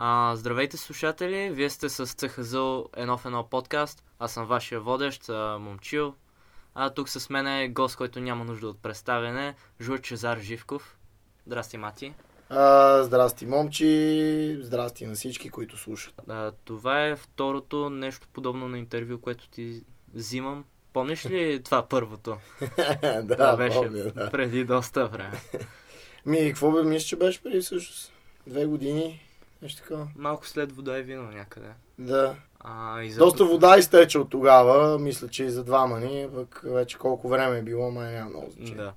А, здравейте слушатели, вие сте с ЦХЗО едно в едно подкаст. Аз съм вашия водещ, а, Момчил. А тук с мен е гост, който няма нужда от представяне, Жур Чезар Живков. Здрасти, Мати. А, здрасти, момчи. Здрасти на всички, които слушат. А, това е второто нещо подобно на интервю, което ти взимам. Помниш ли това първото? да, това беше помня, да. преди доста време. Ми, какво бе, мисля, че беше преди всъщност? Две години, нещо такова. Малко след вода и вино някъде. Да. А, и за... Доста вода изтече от тогава, мисля, че и за двама ни, пък вече колко време е било, май няма много значение. Да.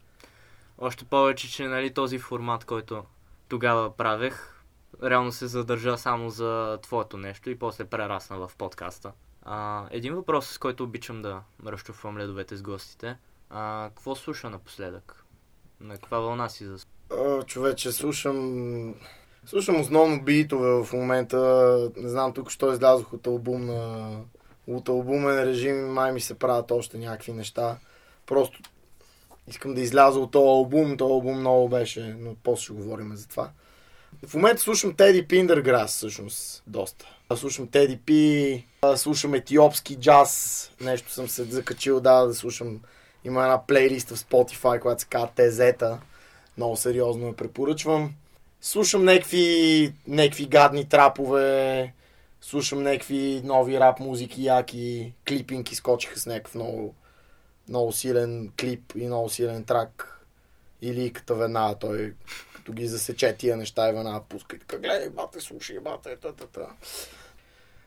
Още повече, че нали, този формат, който тогава правех, реално се задържа само за твоето нещо и после прерасна в подкаста. А, един въпрос, с който обичам да разчупвам ледовете с гостите. А, какво слуша напоследък? На каква вълна си за... А, човече, слушам... Слушам основно битове в момента. Не знам, тук що излязох от албум на... От албумен режим май ми се правят още някакви неща. Просто искам да изляза от този албум. Този албум много беше, но после ще говорим за това. В момента слушам Теди Пиндерграс, всъщност, доста. Слушам Теди Пи, слушам етиопски джаз, нещо съм се закачил, да, да слушам. Има една плейлист в Spotify, която се казва Тезета. Много сериозно я препоръчвам. Слушам някакви, някакви гадни трапове, слушам някакви нови рап музики, яки, клипинки скочиха с някакъв много, много силен клип и много силен трак. Или като веднага той, като ги засече тия неща и веднага пуска така, гледай, бате, слушай, бате, та, та, та.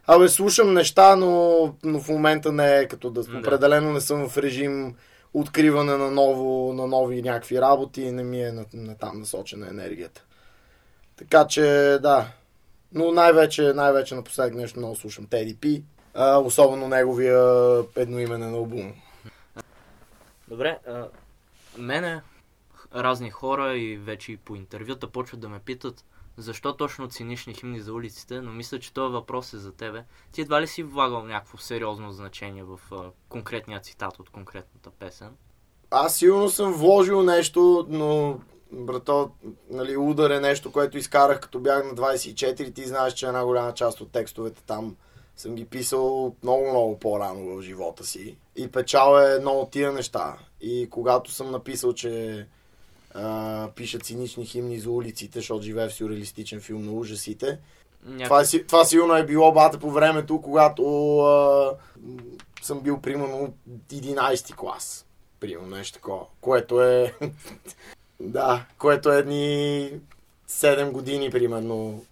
Абе, слушам неща, но, но в момента не е като да... Да. Определено не съм в режим откриване на, ново, на нови някакви работи и не ми е на, на там насочена енергията. Така че, да. Но най-вече, най-вече напоследък нещо много слушам Теди Пи. А, особено неговия едноименен албум. Добре, а, мене разни хора и вече и по интервюта почват да ме питат защо точно цинични химни за улиците, но мисля, че този въпрос е за тебе. Ти едва ли си влагал някакво сериозно значение в а, конкретния цитат от конкретната песен? Аз сигурно съм вложил нещо, но брато, нали, удар е нещо, което изкарах като бях на 24. Ти знаеш, че една голяма част от текстовете там съм ги писал много-много по-рано в живота си. И печал е едно от тия неща. И когато съм написал, че а, пиша цинични химни за улиците, защото живее в сюрреалистичен филм на ужасите, това, е това сигурно е било бата по времето, когато а, съм бил примерно 11 клас. Примерно нещо такова. Което е... да, което е едни 7 години примерно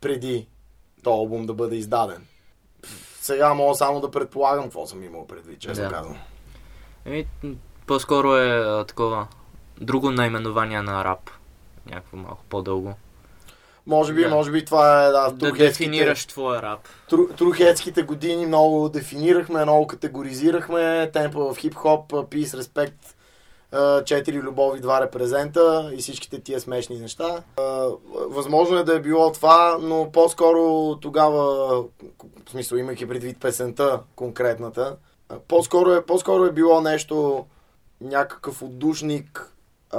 преди този албум да бъде издаден. Сега мога само да предполагам какво съм имал предвид, честно Да. казвам. Еми, по-скоро е а, такова друго наименование на рап. Някакво малко по-дълго. Може би, Да. може би това е да, Да дефинираш твоя рап. Тру, трухетските години много дефинирахме, много категоризирахме. Темпа в хип-хоп, Respect, а, четири любови, два репрезента и всичките тия смешни неща. Възможно е да е било това, но по-скоро тогава, в смисъл имайки предвид песента конкретната, по-скоро е, по-скоро е било нещо, някакъв отдушник а,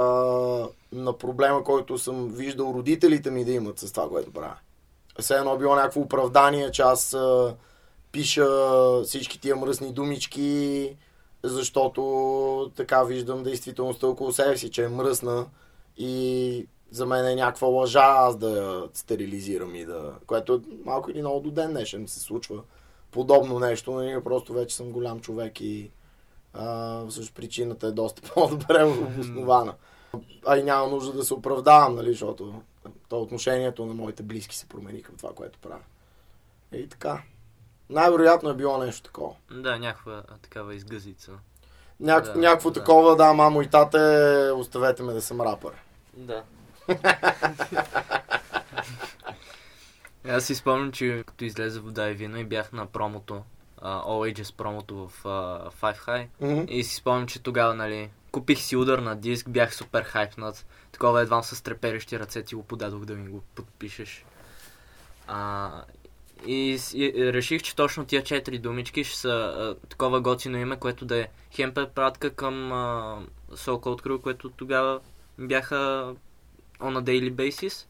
на проблема, който съм виждал родителите ми да имат с това, което правя все едно било някакво оправдание, че аз а, пиша всички тия мръсни думички, защото така виждам действителността около себе си, че е мръсна и за мен е някаква лъжа аз да я стерилизирам и да... Което малко или много до ден днешен се случва подобно нещо, но ние просто вече съм голям човек и а, всъщност причината е доста по-добре обоснована. А и няма нужда да се оправдавам, нали, защото то отношението на моите близки се промени към това, което правя. И така. Най-вероятно е било нещо такова. Да, някаква такава изгъзица. Няк... Да, някакво да. такова, да, мамо и тате, оставете ме да съм рапър. Да. Аз си спомням, че като излезе вода и вино и бях на промото, uh, All Ages промото в uh, Five High. Мгм. И си спомням, че тогава, нали, купих си удар на диск, бях супер хайпнат. Такова едва с треперещи ръце ти го подадох да ми го подпишеш. А, и, и реших, че точно тия четири думички ще са а, такова готино име, което да е хем препратка към а, Soul Code Crew, което тогава бяха on a daily basis.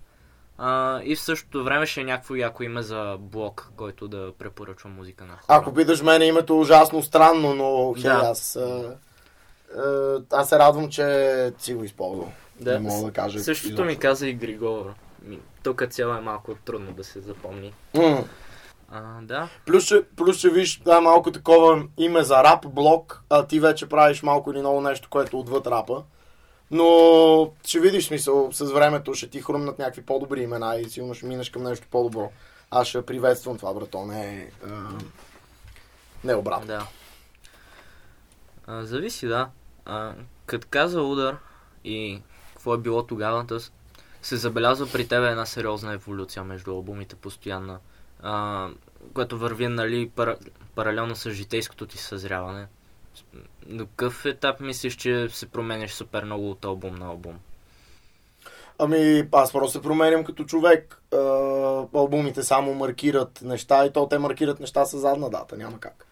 А, и в същото време ще е някакво яко име за блог, който да препоръчва музика на хора. Ако питаш мене името е ужасно странно, но хей, Да. аз, а, а, аз се радвам, че си го използвал. Да. Не мога да кажа. Същото ми изобщо. каза и Григор. Тук цяло е малко трудно да се запомни. М. А, да. Плюс, че, плюс, че виж, да, е малко такова име за рап, блок, а ти вече правиш малко или много нещо, което е отвъд рапа. Но ще видиш смисъл, с времето ще ти хрумнат някакви по-добри имена и сигурно ще минеш към нещо по-добро. Аз ще приветствам това, брато, не е... а, Не е обратно. Да. А, зависи, да. А, като каза удар и какво е било тогава, да с- се забелязва при тебе една сериозна еволюция между албумите постоянна, а, което върви, нали, пара, паралелно с житейското ти съзряване. До какъв етап мислиш, че се променяш супер много от албум на албум? Ами, аз просто се променям като човек. А, албумите само маркират неща и то те маркират неща с задна дата, няма как.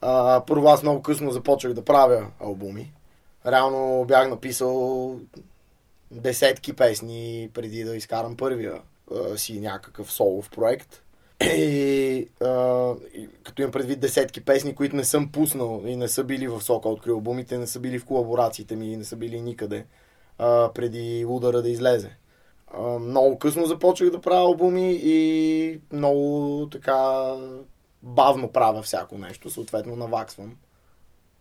А, първо аз много късно започнах да правя албуми. Реално бях написал десетки песни преди да изкарам първия а, си някакъв солов проект. И, а, и като имам предвид десетки песни, които не съм пуснал и не са били в сока открил албумите, не са били в колаборациите ми, не са били никъде а, преди удара да излезе. А, много късно започнах да правя албуми и много така бавно правя всяко нещо, съответно наваксвам,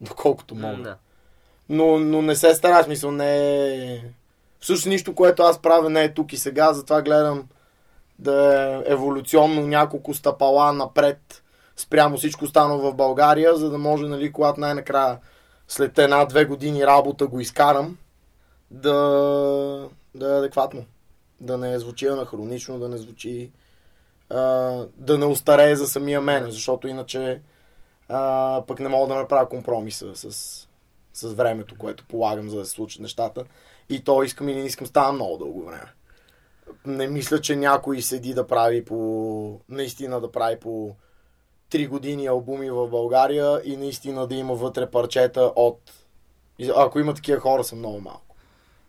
доколкото мога. Да. Но, но не се стара, смисъл не е... Всъщност нищо, което аз правя не е тук и сега, затова гледам да е еволюционно няколко стъпала напред спрямо всичко останало в България, за да може, нали, когато най-накрая след една-две години работа го изкарам, да, да е адекватно. Да не звучи анахронично, да не звучи а, да не устарее за самия мен, защото иначе а, пък не мога да направя компромиса с, с времето, което полагам, за да се случат нещата. И то искам или не искам, става много дълго време. Не мисля, че някой седи да прави по... Наистина да прави по 3 години албуми в България и наистина да има вътре парчета от... Ако има такива хора, са много малко.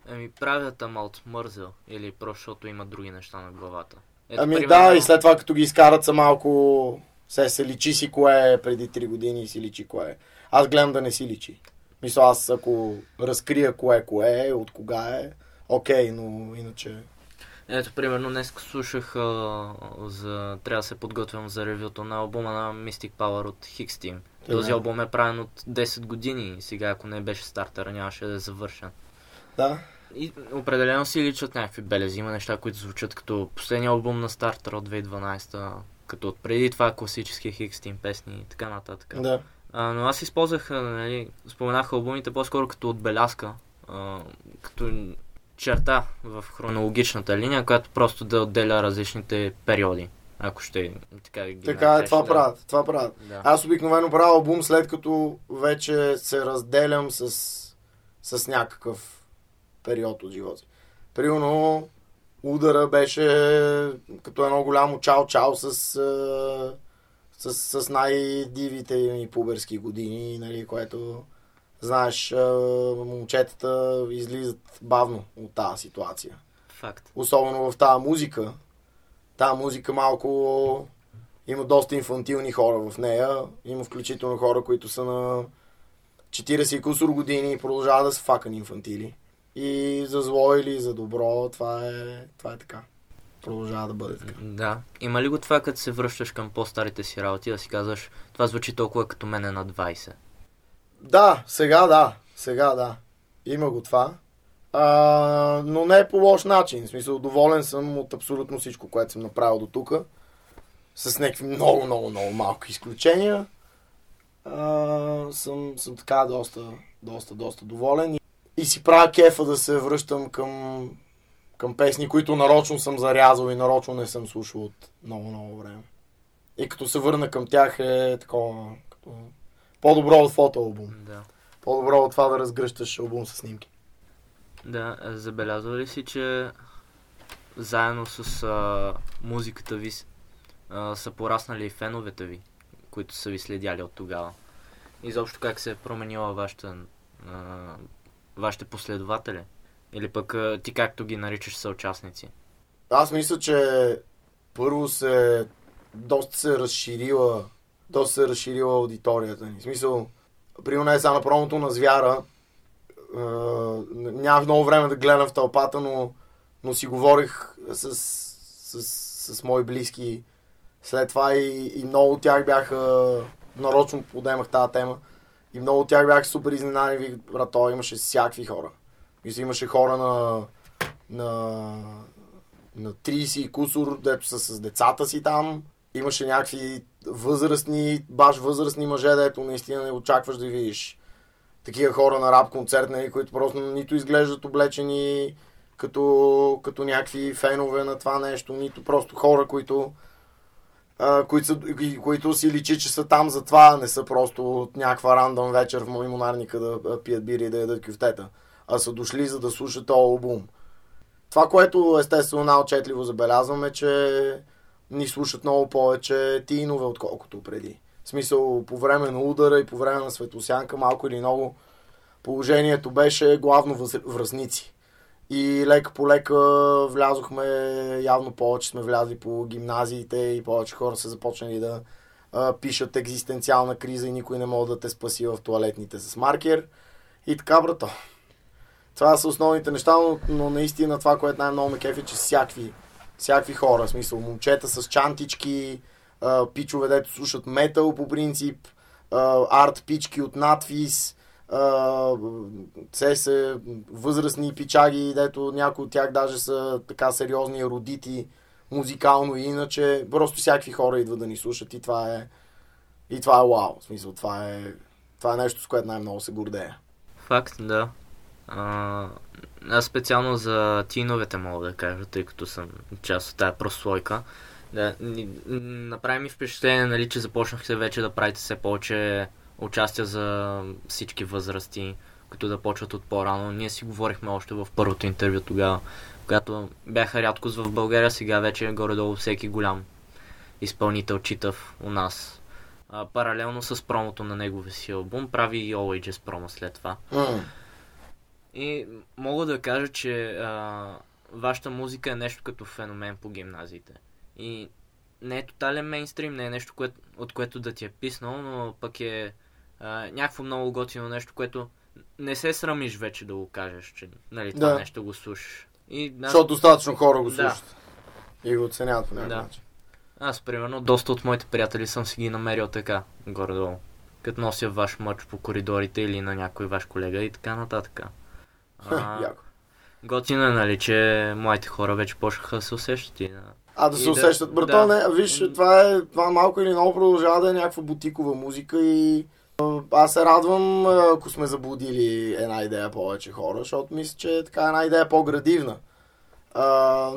Ами правят ама от мързел или просто защото има други неща на главата. ами примерно- да, и след това като ги изкарат са малко... Се, се личи си кое е преди 3 години и си личи кое е. Аз гледам да не си личи. Мисля, аз ако разкрия кое кое е, от кога е, окей, но иначе... Ето, примерно, днес слушах а, за... Трябва да се подготвям за ревюто на албума на Mystic Power от Team. Този албум е правен от 10 години и сега, ако не беше стартера, нямаше да е завършен. Да. И определено си личат някакви белези. Има неща, които звучат като последния албум на стартера от 2012, като от преди това класически Team песни и така нататък. Да. А, но аз използвах, нали, споменах албумите по-скоро като отбелязка, а, като черта в хронологичната линия, която просто да отделя различните периоди, ако ще така ги Така е, това да. правят. Това правят. Да. Аз обикновено правя албум след като вече се разделям с, с някакъв период от живота. Примерно, удара беше като едно голямо чао-чао с, с, с най-дивите ми пуберски години, нали, което, знаеш, момчетата излизат бавно от тази ситуация Факт. особено в тази музика. Тази музика малко има доста инфантилни хора в нея. Има включително хора, които са на 40 и кусор години и продължават да са факани инфантили. И за зло или за добро, това е, това е така. Продължава да бъде така. Да. Има ли го това, като се връщаш към по-старите си работи, да си казваш, това звучи толкова като мене на 20? Да, сега да. Сега да. Има го това. А, но не е по лош начин. В смисъл, доволен съм от абсолютно всичко, което съм направил до тук. С някакви много, много, много малки изключения. А, съм, съм така доста, доста, доста доволен. И, и си правя кефа да се връщам към, към песни, които нарочно съм зарязал и нарочно не съм слушал от много, много време. И като се върна към тях е такова, като по-добро от фотоалбум. Да. По-добро от това да разгръщаш албум с снимки. Да, забелязва ли си, че заедно с а, музиката ви а, са пораснали и феновете ви, които са ви следяли от тогава? Изобщо как се е променила вашата, а, вашите последователи? Или пък ти както ги наричаш съучастници? Аз мисля, че първо се доста се е разширила доста се е разширила аудиторията ни. В смисъл, при не само на промото на звяра, е, нямах много време да гледам в тълпата, но, но си говорих с, с, с, с мои близки след това и, и много от тях бяха, нарочно подемах тази тема, и много от тях бяха супер изненадени, брато, имаше всякакви хора. Мисля, имаше хора на, на, на 30 и кусор, дето са с децата си там. Имаше някакви възрастни, баш възрастни мъже, дето наистина не очакваш да видиш такива хора на рап концерт, нали, които просто нито изглеждат облечени като, като някакви фенове на това нещо, нито просто хора, които, които, са, които си личи, че са там за това, не са просто от някаква рандом вечер в монарника да пият бири и да ядат кюфтета, а са дошли за да слушат този албум. Това, което естествено най-отчетливо забелязваме, че ни слушат много повече тинове, отколкото преди. В смисъл, по време на удара и по време на светосянка, малко или много, положението беше главно връзници. И лека по лека влязохме, явно повече сме влязли по гимназиите и повече хора са започнали да а, пишат екзистенциална криза и никой не може да те спаси в туалетните с маркер. И така, брато. Това са основните неща, но, но наистина това, което най-много ме кефи, че всякакви, всякакви хора, в смисъл момчета с чантички, пичове, дето слушат метал по принцип, а, арт пички от надвис, все се възрастни пичаги, дето някои от тях даже са така сериозни родити музикално и иначе. Просто всякакви хора идват да ни слушат и това е и това е вау. В смисъл, това е, това е нещо, с което най-много се гордея. Факт, да. А, аз специално за тиновете мога да кажа, тъй като съм част от тази прослойка. Да, направи ми впечатление, нали, че започнахте вече да правите все повече участия за всички възрасти, които да почват от по-рано. Ние си говорихме още в първото интервю тогава, когато бяха рядкост в България, сега вече е горе-долу всеки голям изпълнител читав у нас. А, паралелно с промото на неговия си албум, прави и All промо след това. Mm. И мога да кажа, че а, вашата музика е нещо като феномен по гимназиите. И не е тотален мейнстрим, не е нещо, кое, от което да ти е писнал, но пък е а, някакво много готино нещо, което не се срамиш вече да го кажеш, че нали, това да. нещо го слушаш. И, аз... Защото достатъчно хора го слушат. Да. И го оценяват по някакъв да. начин. Аз, примерно, доста от моите приятели съм си ги намерил така, горе-долу. Като нося ваш мъч по коридорите или на някой ваш колега и така нататък. А, готино е, нали, че моите хора вече почнаха да се усещат и а да се усещат. Брато, да. не, виж, това е, това малко или много продължава да е някаква бутикова музика и аз се радвам, ако сме заблудили една идея повече хора, защото мисля, че е така една идея по-градивна. А,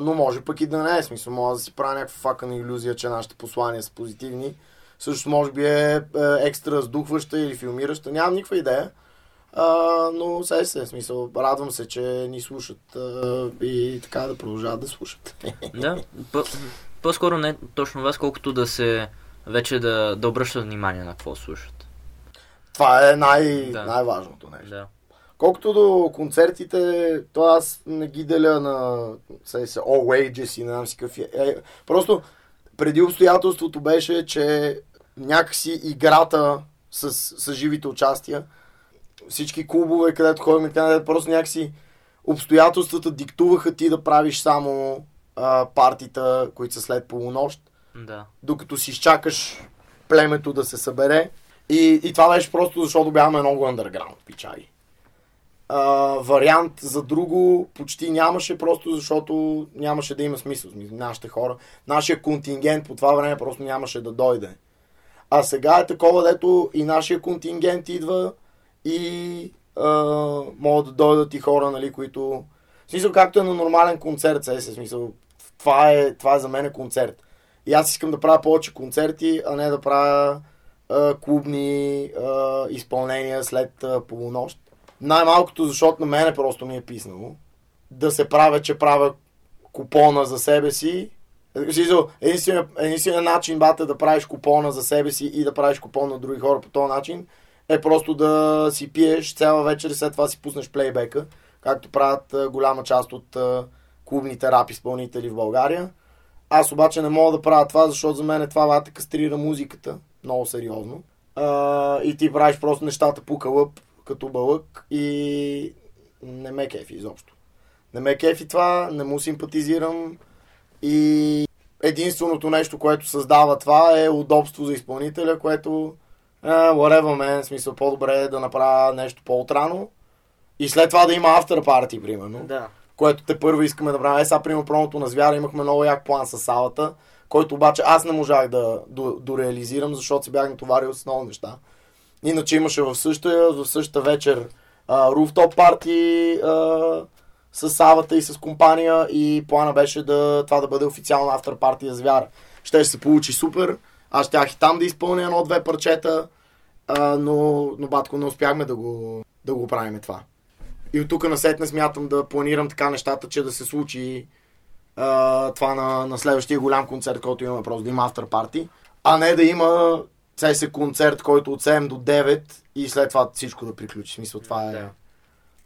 но може пък и да не е смисъл. Може да си правя някаква факана иллюзия, че нашите послания са позитивни. Също може би е, е екстра сдухваща или филмираща. Нямам никаква идея. А, но се се, смисъл, радвам се, че ни слушат а, и така да продължават да слушат. Да, по-скоро не точно вас, колкото да се вече да, да обръщат внимание на какво слушат. Това е най- да. най-важното нещо. Да. Колкото до концертите, то аз не ги деля на се, се, all wages и на си какъв е. е. Просто преди обстоятелството беше, че някакси играта с, с живите участия, всички клубове, където ходим, където просто някакси обстоятелствата диктуваха ти да правиш само а, партита, които са след полунощ. Да. Докато си изчакаш племето да се събере. И, и това беше просто защото бяхме много underground, пичаги. А, вариант за друго почти нямаше, просто защото нямаше да има смисъл. Нашите хора, нашия контингент по това време просто нямаше да дойде. А сега е такова, дето и нашия контингент идва и а, могат да дойдат и хора, нали, които... В смисъл, както е на нормален концерт, се, смисъл, това е, това е за мен концерт. И аз искам да правя повече концерти, а не да правя а, клубни а, изпълнения след а, полунощ. Най-малкото, защото на мене просто ми е писнало да се правя, че правя купона за себе си. Единственият, начин, бате, да правиш купона за себе си и да правиш купон на други хора по този начин е просто да си пиеш цяла вечер и след това си пуснеш плейбека, както правят голяма част от клубните рап изпълнители в България. Аз обаче не мога да правя това, защото за мен това вата кастрира музиката. Много сериозно. А, и ти правиш просто нещата по кълъп, като бълък и не ме кефи изобщо. Не ме кефи това, не му симпатизирам и единственото нещо, което създава това е удобство за изпълнителя, което е, whatever, в смисъл по-добре е да направя нещо по-отрано и след това да има after party, примерно. Да. Което те първо искаме да правим. Е, сега, примерно, промото на Звяра имахме много як план с салата, който обаче аз не можах да до, дореализирам, защото се бях натоварил с много неща. Иначе имаше в същата, в същата вечер руфтоп парти с Савата и с компания и плана беше да, това да бъде официална автор партия Звяра. Ще се получи супер. Аз щях и там да изпълня едно-две парчета, а, но, но батко не успяхме да го, да го правим това. И от тук насетне смятам да планирам така нещата, че да се случи а, това на, на следващия голям концерт, който имаме просто да има автор парти, а не да има се концерт, който от 7 до 9 и след това всичко да приключи. Смисъл, това е...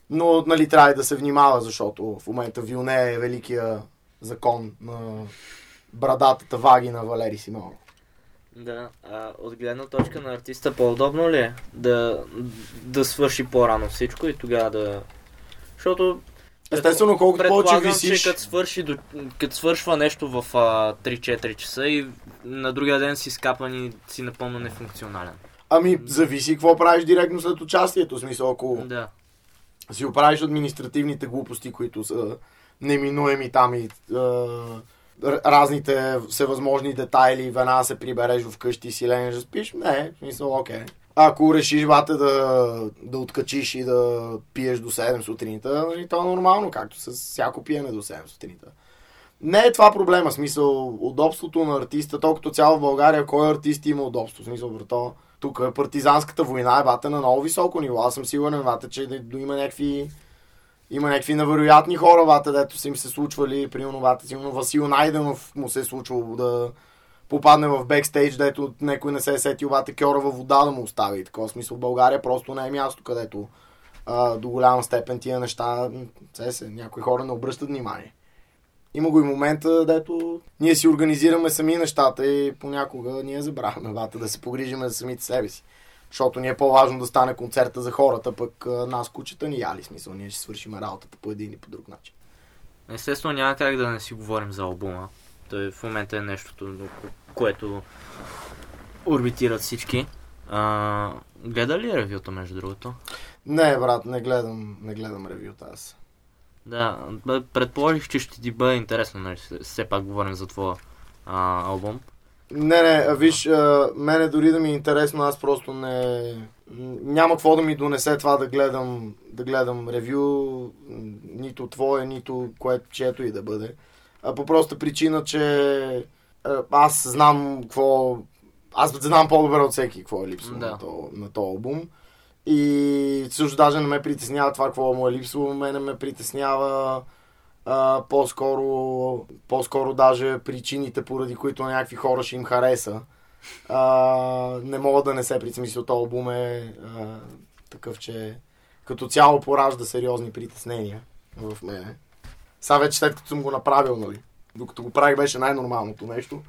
Но, нали, трябва и да се внимава, защото в момента Вилне е великия закон на брадатата ваги на Валери Симеонов. Да, а от гледна точка на артиста по-удобно ли е да, да свърши по-рано всичко и тогава да... Защото... Естествено, колкото повече висиш... че като, свърши, до- като свършва нещо в а, 3-4 часа и на другия ден си скапан и си напълно нефункционален. Ами, зависи какво правиш директно след участието. В смисъл, ако Да. си оправиш административните глупости, които са неминуеми там и а, разните всевъзможни детайли, веднага се прибереш вкъщи си ленеш да спиш, не, в смисъл, окей. Ако решиш, бате, да, да откачиш и да пиеш до 7 сутринта, нали, то е нормално, както с всяко пиене до 7 сутринта. Не е това проблема, смисъл, удобството на артиста, то като цяло в България, кой артист има удобство, смисъл, брато, тук партизанската война, е бате на много високо ниво, аз съм сигурен, бате, че да има някакви има някакви невероятни хора, вата, дето са им се случвали, примерно, вата, сигурно Васил Найденов му се е случвало да попадне в бекстейдж, дето някой не се е сетил вата кьора във вода да му остави. Такова смисъл, България просто не е място, където а, до голяма степен тия неща, се, се, някои хора не обръщат внимание. Има го и момента, дето ние си организираме сами нещата и понякога ние забравяме вата да се погрижиме за самите себе си. Защото ни е по-важно да стане концерта за хората, пък нас кучета ни яли смисъл. Ние ще свършим работата по един и по друг начин. Естествено няма как да не си говорим за албума. Той в момента е нещото, което орбитират всички. А, гледа ли ревюта, между другото? Не, брат, не гледам, не гледам ревюта аз. Да, предположих, че ще ти бъде интересно, нали, все пак говорим за твоя а, албум. Не, не, виж, а, мене дори да ми е интересно, аз просто не... Няма какво да ми донесе това да гледам, да гледам ревю, нито твое, нито което, чието и да бъде. А по проста причина, че аз знам какво... Аз знам по-добре от всеки какво е липсва Да. на, то, на този албум. И също даже не ме притеснява това, какво му е липсвало. Мене ме притеснява по-скоро, по-скоро даже причините, поради които на някакви хора ще им хареса. А, не мога да не се притесмисля. Този албум е а, такъв, че като цяло поражда сериозни притеснения в мене. Сега вече след като съм го направил, нали? Докато го правих беше най-нормалното нещо.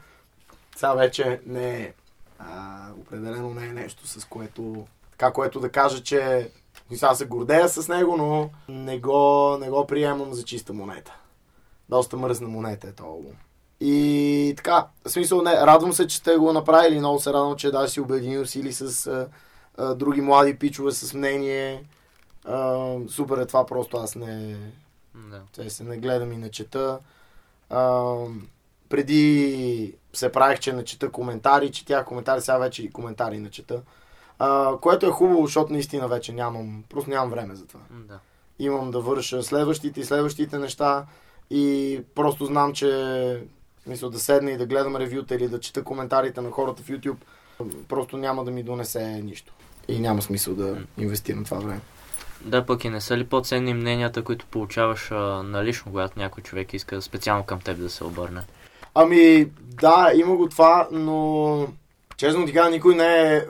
Сега вече не е. А, определено не е нещо, с което така, което да кажа, че сега се гордея с него, но не го, не го приемам за чиста монета. Доста мръсна монета е този албум. И така, в смисъл не, радвам се, че сте го направили, много се радвам, че даже си обединил сили с а, а, други млади пичове с мнение. А, супер е това, просто аз не, Да. те се не гледам и не чета. А, преди се правих, че не чета коментари, четях коментари, сега вече и коментари не чета. А, което е хубаво, защото наистина вече нямам, просто нямам време за това. да. Имам да върша следващите и следващите неща и просто знам, че смисъл да седна и да гледам ревюта или да чета коментарите на хората в YouTube, просто няма да ми донесе нищо. И няма смисъл да инвестирам това време. Да, пък и не са ли по-ценни мненията, които получаваш а, налично, когато някой човек иска специално към теб да се обърне? Ами, да, има го това, но честно ти кажа, никой не е...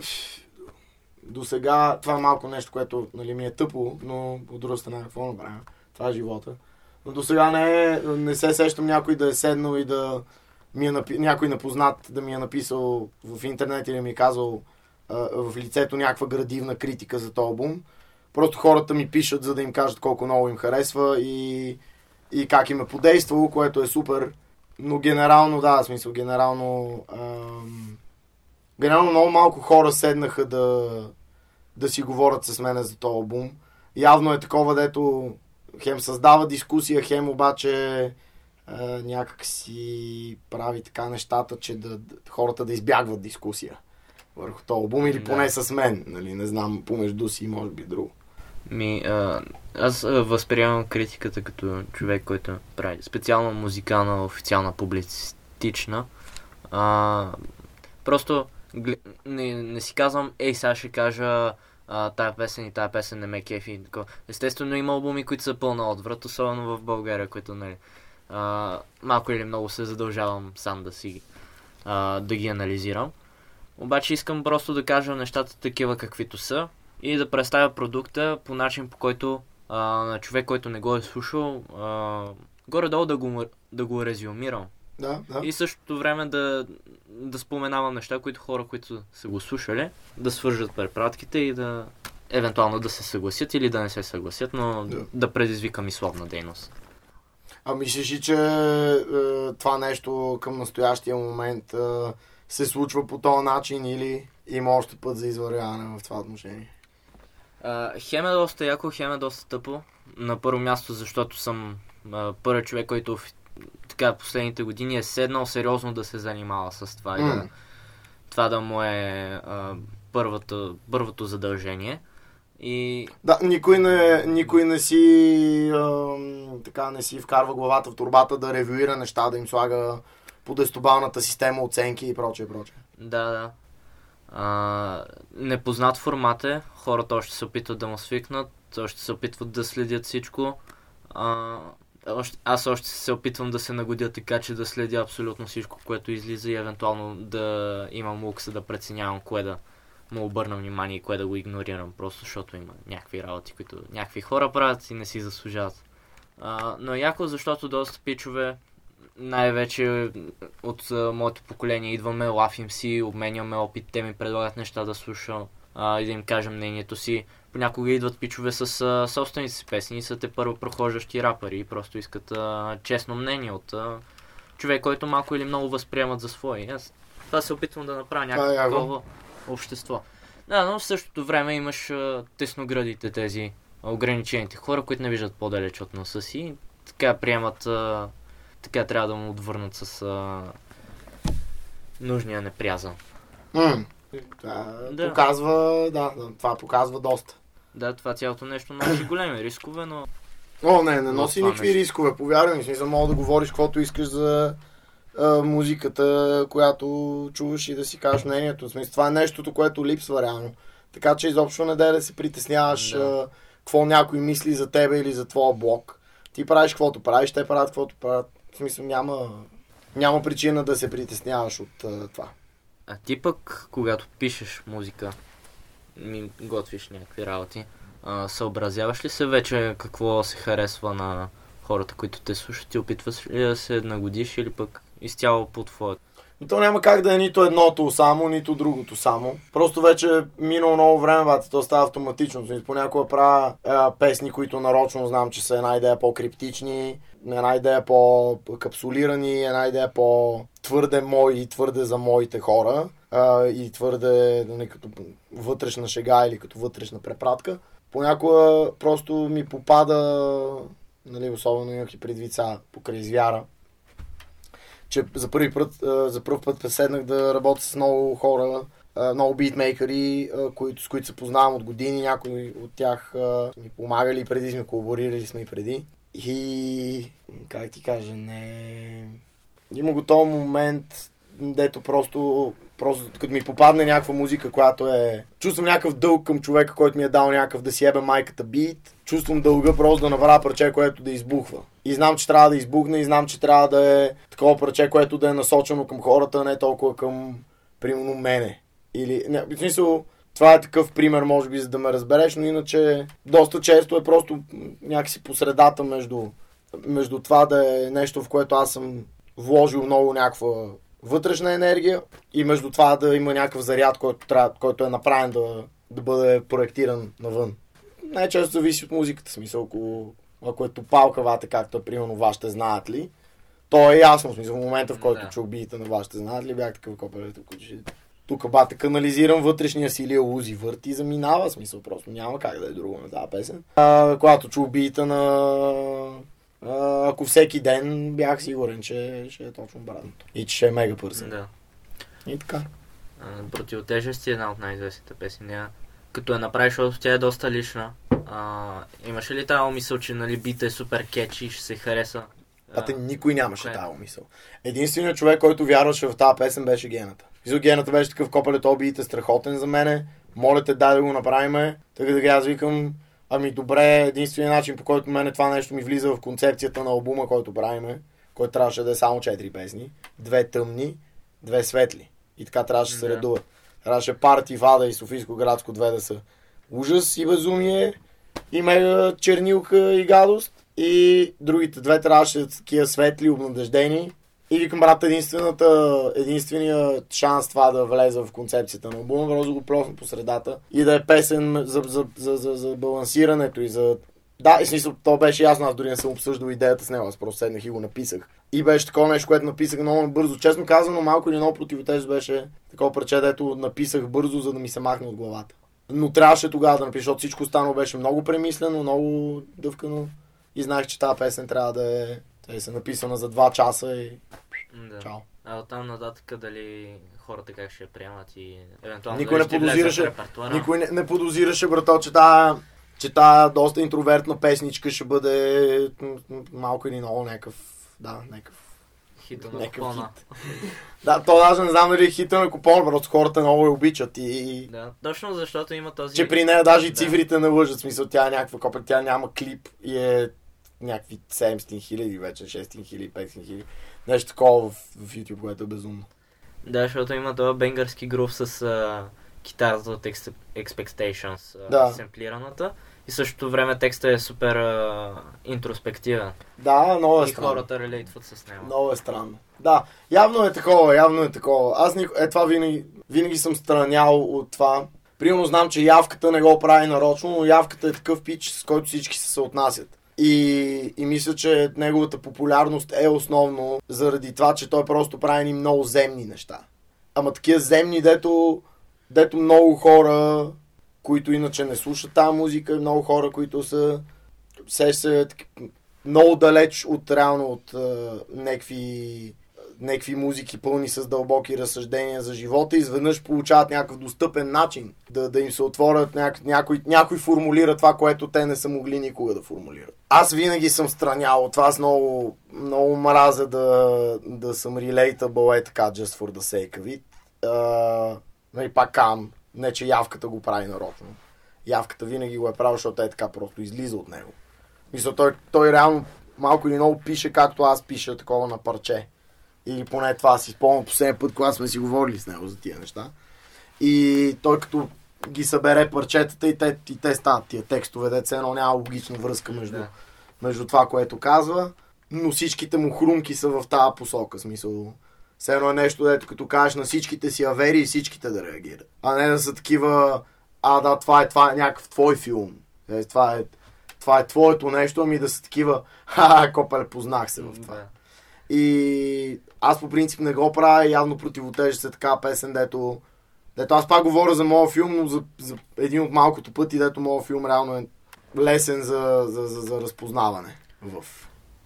До сега това е малко нещо, което нали, ми е тъпо, но от друга страна, какво направя? Това е живота. Но до сега не, не се сещам някой да е седнал и да ми е напи... някой непознат да ми е написал в интернет или ми е казал а, в лицето някаква градивна критика за този албум. Просто хората ми пишат, за да им кажат колко много им харесва и, и как им е подействало, което е супер. Но генерално, да, смисъл, генерално... Ам... Генерално много малко хора седнаха да, да си говорят с мене за този албум. Явно е такова, дето хем създава дискусия, хем обаче а, някак си прави така нещата, че да, хората да избягват дискусия върху този албум или поне да. с мен. Нали, не знам, помежду си може би друго. Ми, а, аз а, възприемам критиката като човек, който прави специално музикална, официална, публицистична. А, просто не, не си казвам, ей, сега ще кажа тая песен и тая песен не ме кефи. Естествено има албуми, които са пълна отврат, особено в България, които нали, а, малко или много се задължавам сам да си а, да ги анализирам. Обаче искам просто да кажа нещата такива каквито са и да представя продукта по начин по който а, на човек, който не го е слушал, а, горе-долу да го, да го резюмирам. Да, да. И същото време да, да споменавам неща, които хора, които са го слушали, да свържат препратките и да евентуално да се съгласят или да не се съгласят, но да, да предизвика мисловна дейност. А мислиш ли, че е, това нещо към настоящия момент е, се случва по този начин или има още път за извървяване в това отношение? Uh, хем е доста яко, хем е доста тъпо. На първо място, защото съм първият човек, който така последните години е седнал сериозно да се занимава с това. Mm. И да, това да му е uh, първото, първото задължение. И... Да, никой не, никой не си а, така не си вкарва главата в турбата да ревюира неща, да им слага по дестобалната система оценки и прочее, прочее. Да, да. А, непознат формат е, хората още се опитват да му свикнат, още се опитват да следят всичко. А, още, аз още се опитвам да се нагодя така, че да следя абсолютно всичко, което излиза и евентуално да имам лукса да преценявам кое да му обърна внимание и кое да го игнорирам, просто защото има някакви работи, които някакви хора правят и не си заслужават. А, но яко, защото доста пичове най-вече от а, моето поколение идваме, лафим си, обменяме опит, те ми предлагат неща да слушам а, и да им кажа мнението си. Понякога идват пичове с а, собствените си песни и са те първо прохождащи рапъри и просто искат а, честно мнение от а, човек, който малко или много възприемат за свой. Аз това се опитвам да направя някакво такова общество. Да, но в същото време имаш а, тесноградите тези ограничените хора, които не виждат по-далеч от носа си. Така приемат а, така трябва да му отвърнат с а, нужния непрязан. Mm. Това да. показва, да, това показва доста. Да, това цялото нещо носи големи рискове, но... О, не, не носи никакви нещо. рискове, повярвай ми. Смисъл, мога да говориш каквото искаш за а, музиката, която чуваш и да си кажеш мнението. В смисъл, това е нещото, което липсва реално. Така че изобщо не да се притесняваш да. а, какво някой мисли за тебе или за твоя блог. Ти правиш каквото правиш, те правят каквото правят. В смисъл няма, няма причина да се притесняваш от а, това. А ти пък, когато пишеш музика, ми готвиш някакви работи, а, съобразяваш ли се вече какво се харесва на хората, които те слушат и опитваш ли да се нагодиш или пък изцяло по твоето? И то няма как да е нито едното само, нито другото само. Просто вече минало много време, бате, то става автоматично. Понякога правя е, песни, които нарочно знам, че са една идея по-криптични, една идея по-капсулирани, една идея по-твърде мои и твърде за моите хора а, и твърде нали, като вътрешна шега или като вътрешна препратка. Понякога просто ми попада, нали, особено имах и предвид сега покрай звяра, че за първи път, за първ път преседнах да работя с много хора, много битмейкъри, които, с които се познавам от години. Някои от тях ми помагали преди, сме колаборирали сме и преди. И, как ти кажа, не... Има го този момент, дето просто, просто като ми попадне някаква музика, която е... Чувствам някакъв дълг към човека, който ми е дал някакъв да си ебе майката бит. Чувствам дълга просто да направя парче, което да избухва. И знам, че трябва да избухне и знам, че трябва да е такова парче, което да е насочено към хората, не толкова към, примерно, мене. Или, не, в смисъл, това е такъв пример, може би, за да ме разбереш, но иначе доста често е просто някакси по средата между между това да е нещо, в което аз съм вложил много някаква вътрешна енергия и между това да има някакъв заряд, който, трябва, който е направен да, да бъде проектиран навън. Най-често зависи от музиката, смисъл, ако, ако е топалкавата, както е примерно вашите знаят ли, то е ясно, смисъл, в момента в който Да. чух биите на вашите знаят ли, бях такъв копеле, тук ще... Тук бата канализирам вътрешния си Лия Узи върти и заминава, смисъл просто няма как да е друго на тази песен. А, когато чух бита на... А, ако всеки ден бях сигурен, че ще е точно обратното. И че ще е мега пърсен. Да. И така. Противотежест е една от най-известните песни. Като я направиш, защото тя е доста лична. А, имаше ли тази мисъл, че нали, бита е супер кетчи и ще се хареса? А те никой нямаше кое? тази мисъл. Единственият човек, който вярваше в тази песен беше Гената. Мисля, Гената беше такъв копеле, то биите страхотен за мене. Моля те, дай да го направим. Така да аз викам, ами добре, единственият начин, по който мене това нещо ми влиза в концепцията на албума, който правиме, който трябваше да е само 4 песни. Две тъмни, две светли. И така трябваше да се Да. редуват. Трябваше Парти, Вада и Софийско градско две да са ужас и безумие и мега чернилка и гадост. И другите две трябваше да са такива светли, обнадеждени. И викам, брат, единствената, единствения шанс това да влезе в концепцията на албума, просто го плосна по средата и да е песен за, за, за, за, за балансирането и за... Да, и смисъл, то беше ясно, аз дори не съм обсъждал идеята с него, аз просто седнах и го написах. И беше такова нещо, което написах много бързо. Честно казано, малко или много противотежест беше такова парче, дето написах бързо, за да ми се махне от главата. Но трябваше тогава да напиша, защото всичко останало беше много премислено, много дъвкано. И знаех, че тази песен трябва да е, да е се написана за 2 часа и Да. чао. А от там нататък дали хората как ще приемат и евентуално Никой не подозираше-? Никой не, не подозираше, брато, че тая, че тая доста интровертна песничка ще бъде малко или много някакъв, да, някакъв Хита на купона. Да, то даже не знам дали е хита на купон, просто хората много я обичат и... Да, точно защото има този... Че при нея даже и Да. цифрите не лъжат, смисъл тя е някаква копия, тя няма клип и е някакви 700 хиляди вече, 600 хиляди, 500 хиляди. Нещо такова в, в YouTube, което е безумно. Да, защото има този бенгърски грув с а, китарата от Ex- Expectations, а, Да. семплираната. И същото време текста е супер а, интроспективен. Да, много е и странно. хората релейтват с него. Много е странно. Да, явно е такова, явно е такова. Аз ни... е това винаги, винаги съм странял от това. Примерно знам, че явката не го прави нарочно, но явката е такъв пич, с който всички се съотнасят. И, и мисля, че неговата популярност е основно заради това, че той просто прави ни много земни неща. Ама такива земни, дето, дето много хора, които иначе не слушат тази музика, много хора, които са се, се много далеч от реално от а, някакви, някакви музики пълни с дълбоки разсъждения за живота изведнъж получават някакъв достъпен начин да, да им се отворят няк, някой, някой формулира това, което те не са могли никога да формулират. Аз винаги съм странял от това, аз много, много мразя да, да съм relatable е така, just for the sake of it. А, нали, пак кам, не че явката го прави нарочно. Явката винаги го е правил, защото е така просто излиза от него. Мисля, той, той реално малко или много пише, както аз пиша такова на парче. Или поне това си спомням последния път, когато сме си говорили с него за тия неща. И той като ги събере парчетата и те, и те стават тия текстове, деца едно няма логична връзка между, Да. между това, което казва, но всичките му хрумки са в тази посока, смисъл. Все едно е нещо, дето като кажеш на всичките си авери и всичките да реагират. А не да са такива, а да, това е, това е някакъв твой филм. Е, това, е, това е твоето нещо, ами да са такива, ха, копеле, познах се в това. Да. И аз по принцип не го правя, явно противотежа се така песен, дето, дето аз пак говоря за моят филм, но за, за един от малкото пъти, дето моят филм реално е лесен за, за, за, за разпознаване в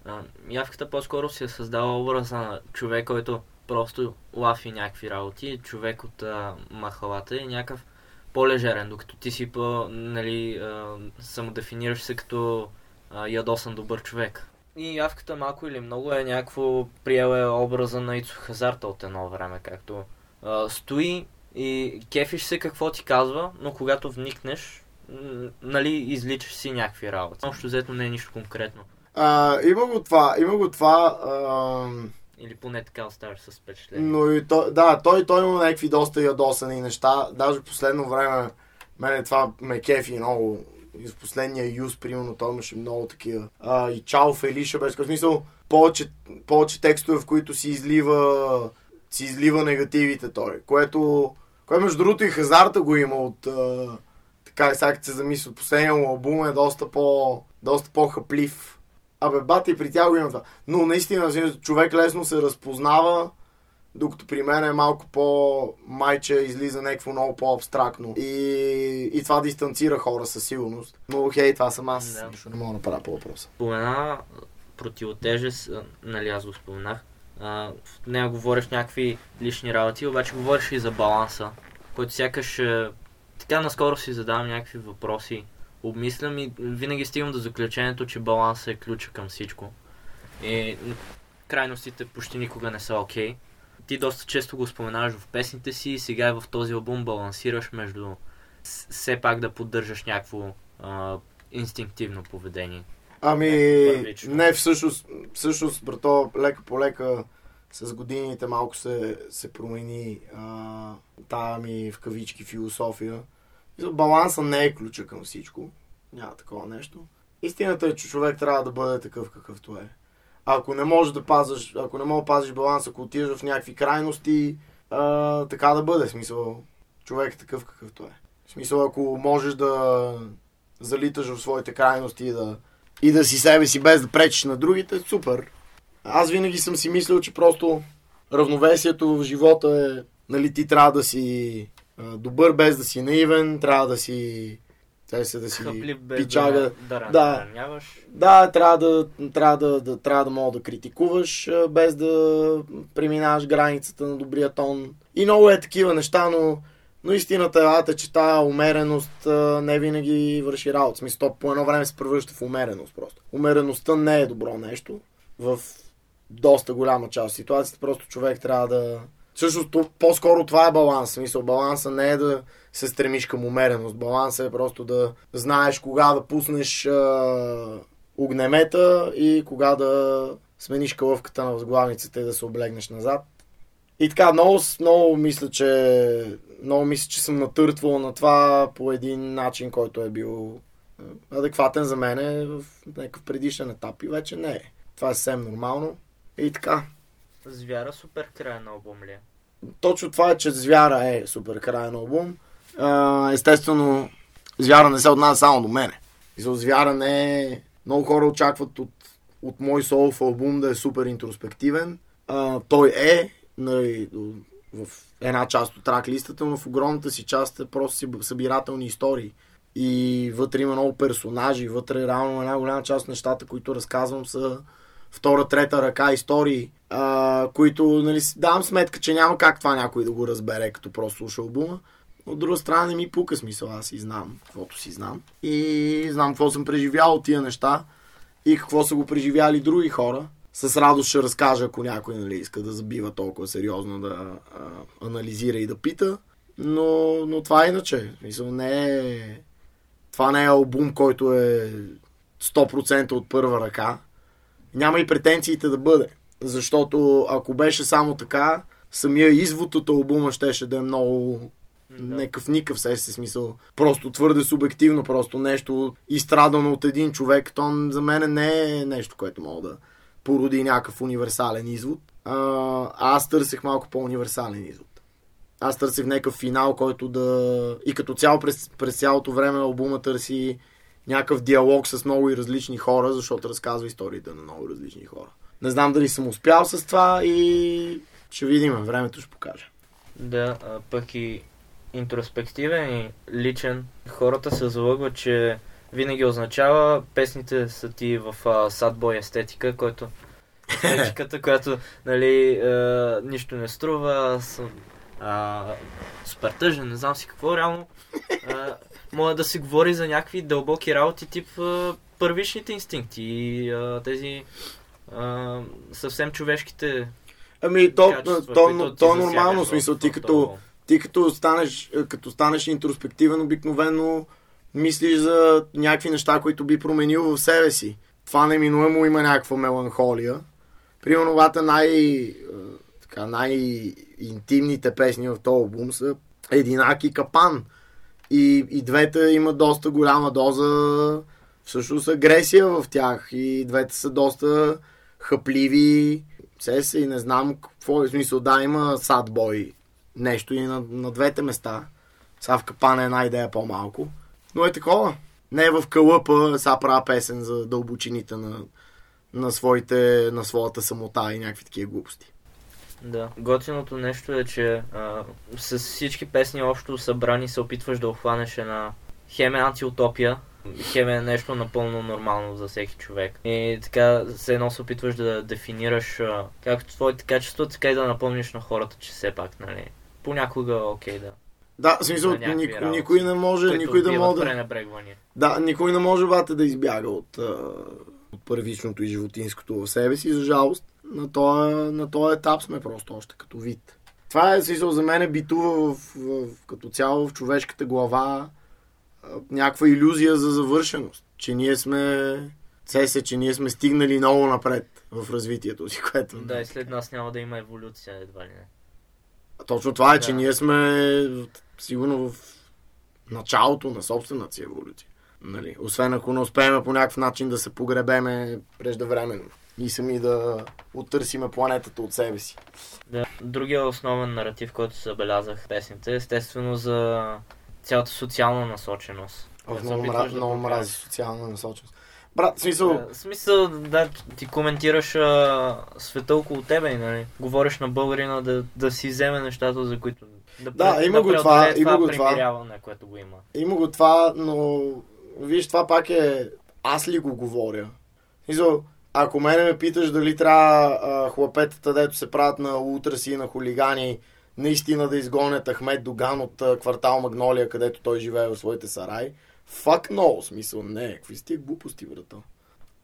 А, явката по-скоро си е създала образа на човек, който просто лафи някакви работи, човек от а, махалата и някакъв по-лежерен, докато ти си по, нали, а, самодефинираш се като а, ядосан добър човек. И явката малко или много е някакво приела е образа на Ицо Хазарта от едно време, както а, стои и кефиш се какво ти казва, но когато вникнеш, нали, изличаш си някакви работи. Общо взето не е нищо конкретно. А, има го това, има го това, а, Или поне така оставаш с впечатление. но и той, да, той, той има някакви доста ядосани неща. Даже последно време мене това ме кефи много. И в последния юз, примерно, той имаше много такива. А, и Чао Фелиша беше в смисъл повече, повече текстове, в които си излива, си излива негативите той. Което, което между другото и Хазарта го има от... А, така, сега се замисля, последния му албум е доста по, доста по-хъплив. Абе, бати, при тях го има това. Но наистина, човек лесно се разпознава докато при мен е малко по-майче, излиза някакво много по-абстрактно. И, и това дистанцира хора със сигурност. Но хей, това съм аз. Да. Нищо не мога да направя по въпроса. Спомена противотежест, нали аз го споменах. А, в нея говориш някакви лични работи, обаче говориш и за баланса, който сякаш е, така наскоро си задавам някакви въпроси, обмислям и винаги стигам до заключението, че балансът е ключа към всичко. И крайностите почти никога не са окей. Okay ти доста често го споменаваш в песните си и сега в този албум балансираш между все пак да поддържаш някакво а, инстинктивно поведение. Ами, не, всъщност, всъщност, брато, лека по лека с годините малко се, се промени а, тая ми в кавички философия. Баланса не е ключа към всичко. Няма такова нещо. Истината е, че човек трябва да бъде такъв какъвто е ако не можеш да пазиш, ако не можеш да пазиш баланс, ако отидеш в някакви крайности, а, така да бъде. Смисъл, човек е такъв какъвто е. Смисъл, ако можеш да залиташ в своите крайности и да, и да си себе си без да пречиш на другите, супер. Аз винаги съм си мислил, че просто равновесието в живота е, нали, ти трябва да си добър без да си наивен, трябва да си те се да си Хъплив, пичага. Да, да, да, да, трябва да, трябва да, да, трябва да мога да критикуваш, без да преминаваш границата на добрия тон. И много е такива неща, но, но истината е, че тази умереност не винаги върши работа. Смисъл, то по едно време се превръща в умереност просто. Умереността не е добро нещо. В доста голяма част от ситуацията просто човек трябва да... Всъщност, по-скоро това е баланс. Смисъл, баланса не е да се стремиш към умереност. Балансът е просто да знаеш кога да пуснеш а, огнемета и кога да смениш кълъвката на възглавницата и да се облегнеш назад. И така, много, много мисля, че много мисля, че съм натъртвал на това по един начин, който е бил адекватен за мен в някакъв предишен етап и вече не е. Това е съвсем нормално. И така. Звяра супер крайен албум ли е? Точно това е, че Звяра е супер крайен албум естествено, звяра не се отнася само до мене. И за звяра не. Много хора очакват от, от мой солов албум да е супер интроспективен. А, той е, нали, в една част от трак листата, но в огромната си част е просто събирателни истории. И вътре има много персонажи, вътре реално една голяма част от нещата, които разказвам са втора, трета ръка истории, а, които нали, давам сметка, че няма как това някой да го разбере, като просто слуша албума. От друга страна не ми пука смисъл, аз си знам каквото си знам. И знам какво съм преживял от тия неща и какво са го преживяли други хора. С радост ще разкажа, ако някой нали, иска да забива толкова сериозно да а, анализира и да пита. Но, но това е иначе. Мисъл, не е... Това не е албум, който е 100% от първа ръка. Няма и претенциите да бъде. Защото ако беше само така, самия извод от албума щеше да е много да. Некъв никакъв се смисъл. Просто твърде субективно, просто нещо изстрадано от един човек. То за мен не е нещо, което мога да породи някакъв универсален извод. А, аз търсех малко по-универсален извод. Аз търсех някакъв финал, който да... И като цяло през, през цялото време албума търси някакъв диалог с много и различни хора, защото разказва историите на много различни хора. Не знам дали съм успял с това и ще видим, времето ще покаже. Да, а, пък и интроспективен и личен. Хората се залъгват, че винаги означава песните са ти в садбой естетика, който естетиката, която нали, а, нищо не струва, съм а, супер тъжен, не знам си какво, реално а, може да се говори за някакви дълбоки работи, тип а, първичните инстинкти и а, тези а, съвсем човешките Ами, то, качества, то, то, то е нормално, смисъл, ти като, ти като станеш, като станеш интроспективен, обикновено мислиш за някакви неща, които би променил в себе си. Това неминуемо има някаква меланхолия. Примерно, вата най, така, най-интимните песни в този албум са Единак и Капан. И, и двете имат доста голяма доза всъщност агресия в тях. И двете са доста хъпливи. Се се и не знам какво е смисъл. Да, има садбой нещо и на, на двете места. Сега в капана е една идея по-малко. Но е такова. Не е в кълъпа, сега правя песен за дълбочините на, на, своите, на своята самота и някакви такива глупости. Да. Готиното нещо е, че а, с всички песни общо събрани се опитваш да охванеш една хем е антиутопия, хем е нещо напълно нормално за всеки човек. И така се едно се опитваш да дефинираш а, както твоите качества, така и да напомниш на хората, че все пак, нали, понякога окей да. Да, в смисъл, никой, никой не може, никой да може да... Да, никой не може бате да избяга от, от първичното и животинското в себе си, за жалост. На този, на този етап сме просто още като вид. Това е, смисъл, за мен е битува в, в, като цяло в човешката глава някаква иллюзия за завършеност. Че ние сме... Се се, че ние сме стигнали много напред в развитието си, което... Да, и след нас няма да има еволюция, едва ли не. Точно това е, да. че ние сме сигурно в началото на собствената си еволюция. Нали? Освен ако не успеем по някакъв начин да се погребеме преждевременно и сами да оттърсиме планетата от себе си. Да. Другия основен наратив, който се забелязах в песните, е естествено за цялата социална насоченост. много, мра... да много мрази социална насоченост. Брат, смисъл... Да, смисъл, да, ти коментираш а, света около тебе, нали? Говориш на българина да, да си вземе нещата, за които... Да, да има да го това, има го това. което го има. Има го това, но... Виж, това пак е... Аз ли го говоря? Смисъл, ако мене ме питаш дали трябва а, хлапетата, дето се правят на утраси и на хулигани, наистина да изгонят Ахмед Доган от а, квартал Магнолия, където той живее в своите сараи, Fuck no, смисъл, не, какви сте глупости, брата.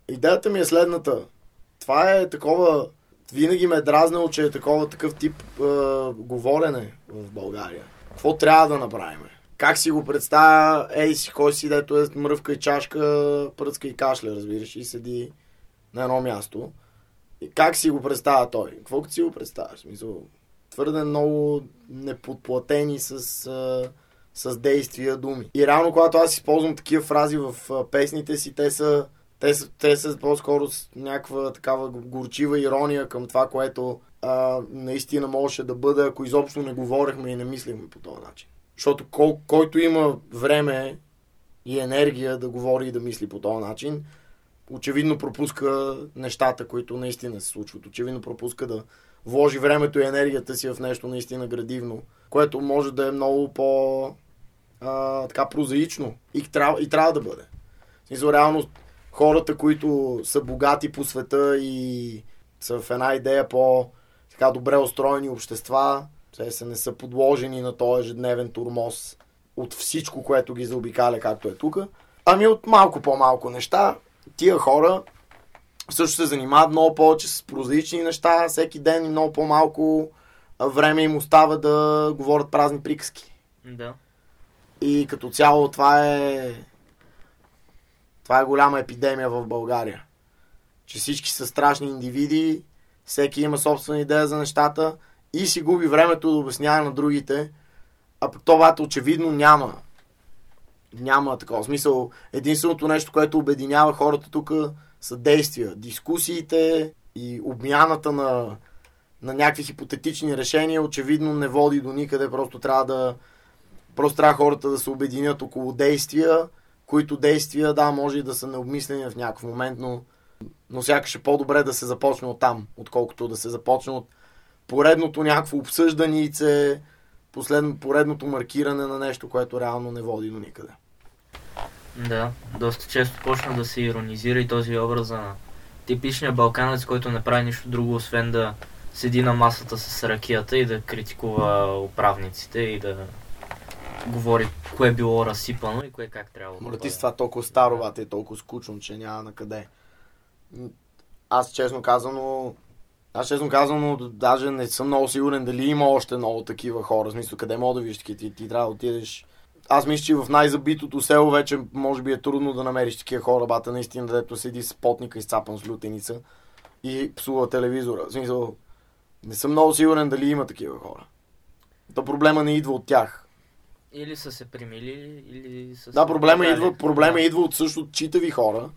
Идеята ми е следната. Това е такова, винаги ме е дразнало, че е такова такъв тип е, говорене в България. Какво трябва да направим? Как си го представя, ей си, кой си, дето е мръвка и чашка, пръцка и кашля, разбираш, и седи на едно място. И как си го представя той? Какво си го представяш? Смисъл, твърде много неподплатени с... Е, с действия думи. И реално, когато аз използвам такива фрази в песните си, те са, те са, те са по-скоро с някаква такава горчива ирония към това, което а, наистина можеше да бъде, ако изобщо не говорехме и не мислихме по този начин. Защото кой, който има време и енергия да говори и да мисли по този начин, очевидно пропуска нещата, които наистина се случват. Очевидно пропуска да вложи времето и енергията си в нещо наистина градивно, което може да е много по а, така прозаично и трябва, и трябва да бъде. Смисъл, реално хората, които са богати по света и са в една идея по така добре устроени общества, се, се не са подложени на този ежедневен турмоз от всичко, което ги заобикаля, както е тук. Ами от малко по-малко неща, тия хора също се занимават много повече с прозаични неща, всеки ден много по-малко време им остава да говорят празни приказки. Да. И като цяло това е това е голяма епидемия в България. Че всички са страшни индивиди, всеки има собствена идея за нещата и си губи времето да обяснява на другите, а това очевидно няма. Няма такова смисъл. Единственото нещо, което обединява хората тук са действия. Дискусиите и обмяната на, на някакви хипотетични решения очевидно не води до никъде. Просто трябва да, Просто трябва хората да се обединят около действия, които действия, да, може и да са необмислени в някакъв момент, но, но сякаш е по-добре да се започне от там, отколкото да се започне от поредното някакво обсъжданице, последно, поредното маркиране на нещо, което реално не води до никъде. Да, доста често почна да се иронизира и този образ на типичния балканец, който не прави нищо друго, освен да седи на масата с ракията и да критикува управниците и да говори кое е било разсипано и кое как трябва да бъде. ти това толкова старо, бате, е толкова скучно, че няма на къде. Аз честно казано, аз честно казано, даже не съм много сигурен дали има още много такива хора. Смисъл, къде мога да виж такива? Ти, ти трябва да отидеш. Аз мисля, че в най-забитото село вече може би е трудно да намериш такива хора, бата наистина, дето седи с потника изцапан с лютеница и псува телевизора. В смисъл, не съм много сигурен дали има такива хора. То проблема не идва от тях Или са се примили, или са Да, проблема идва, проблема да. идва от също читави хора,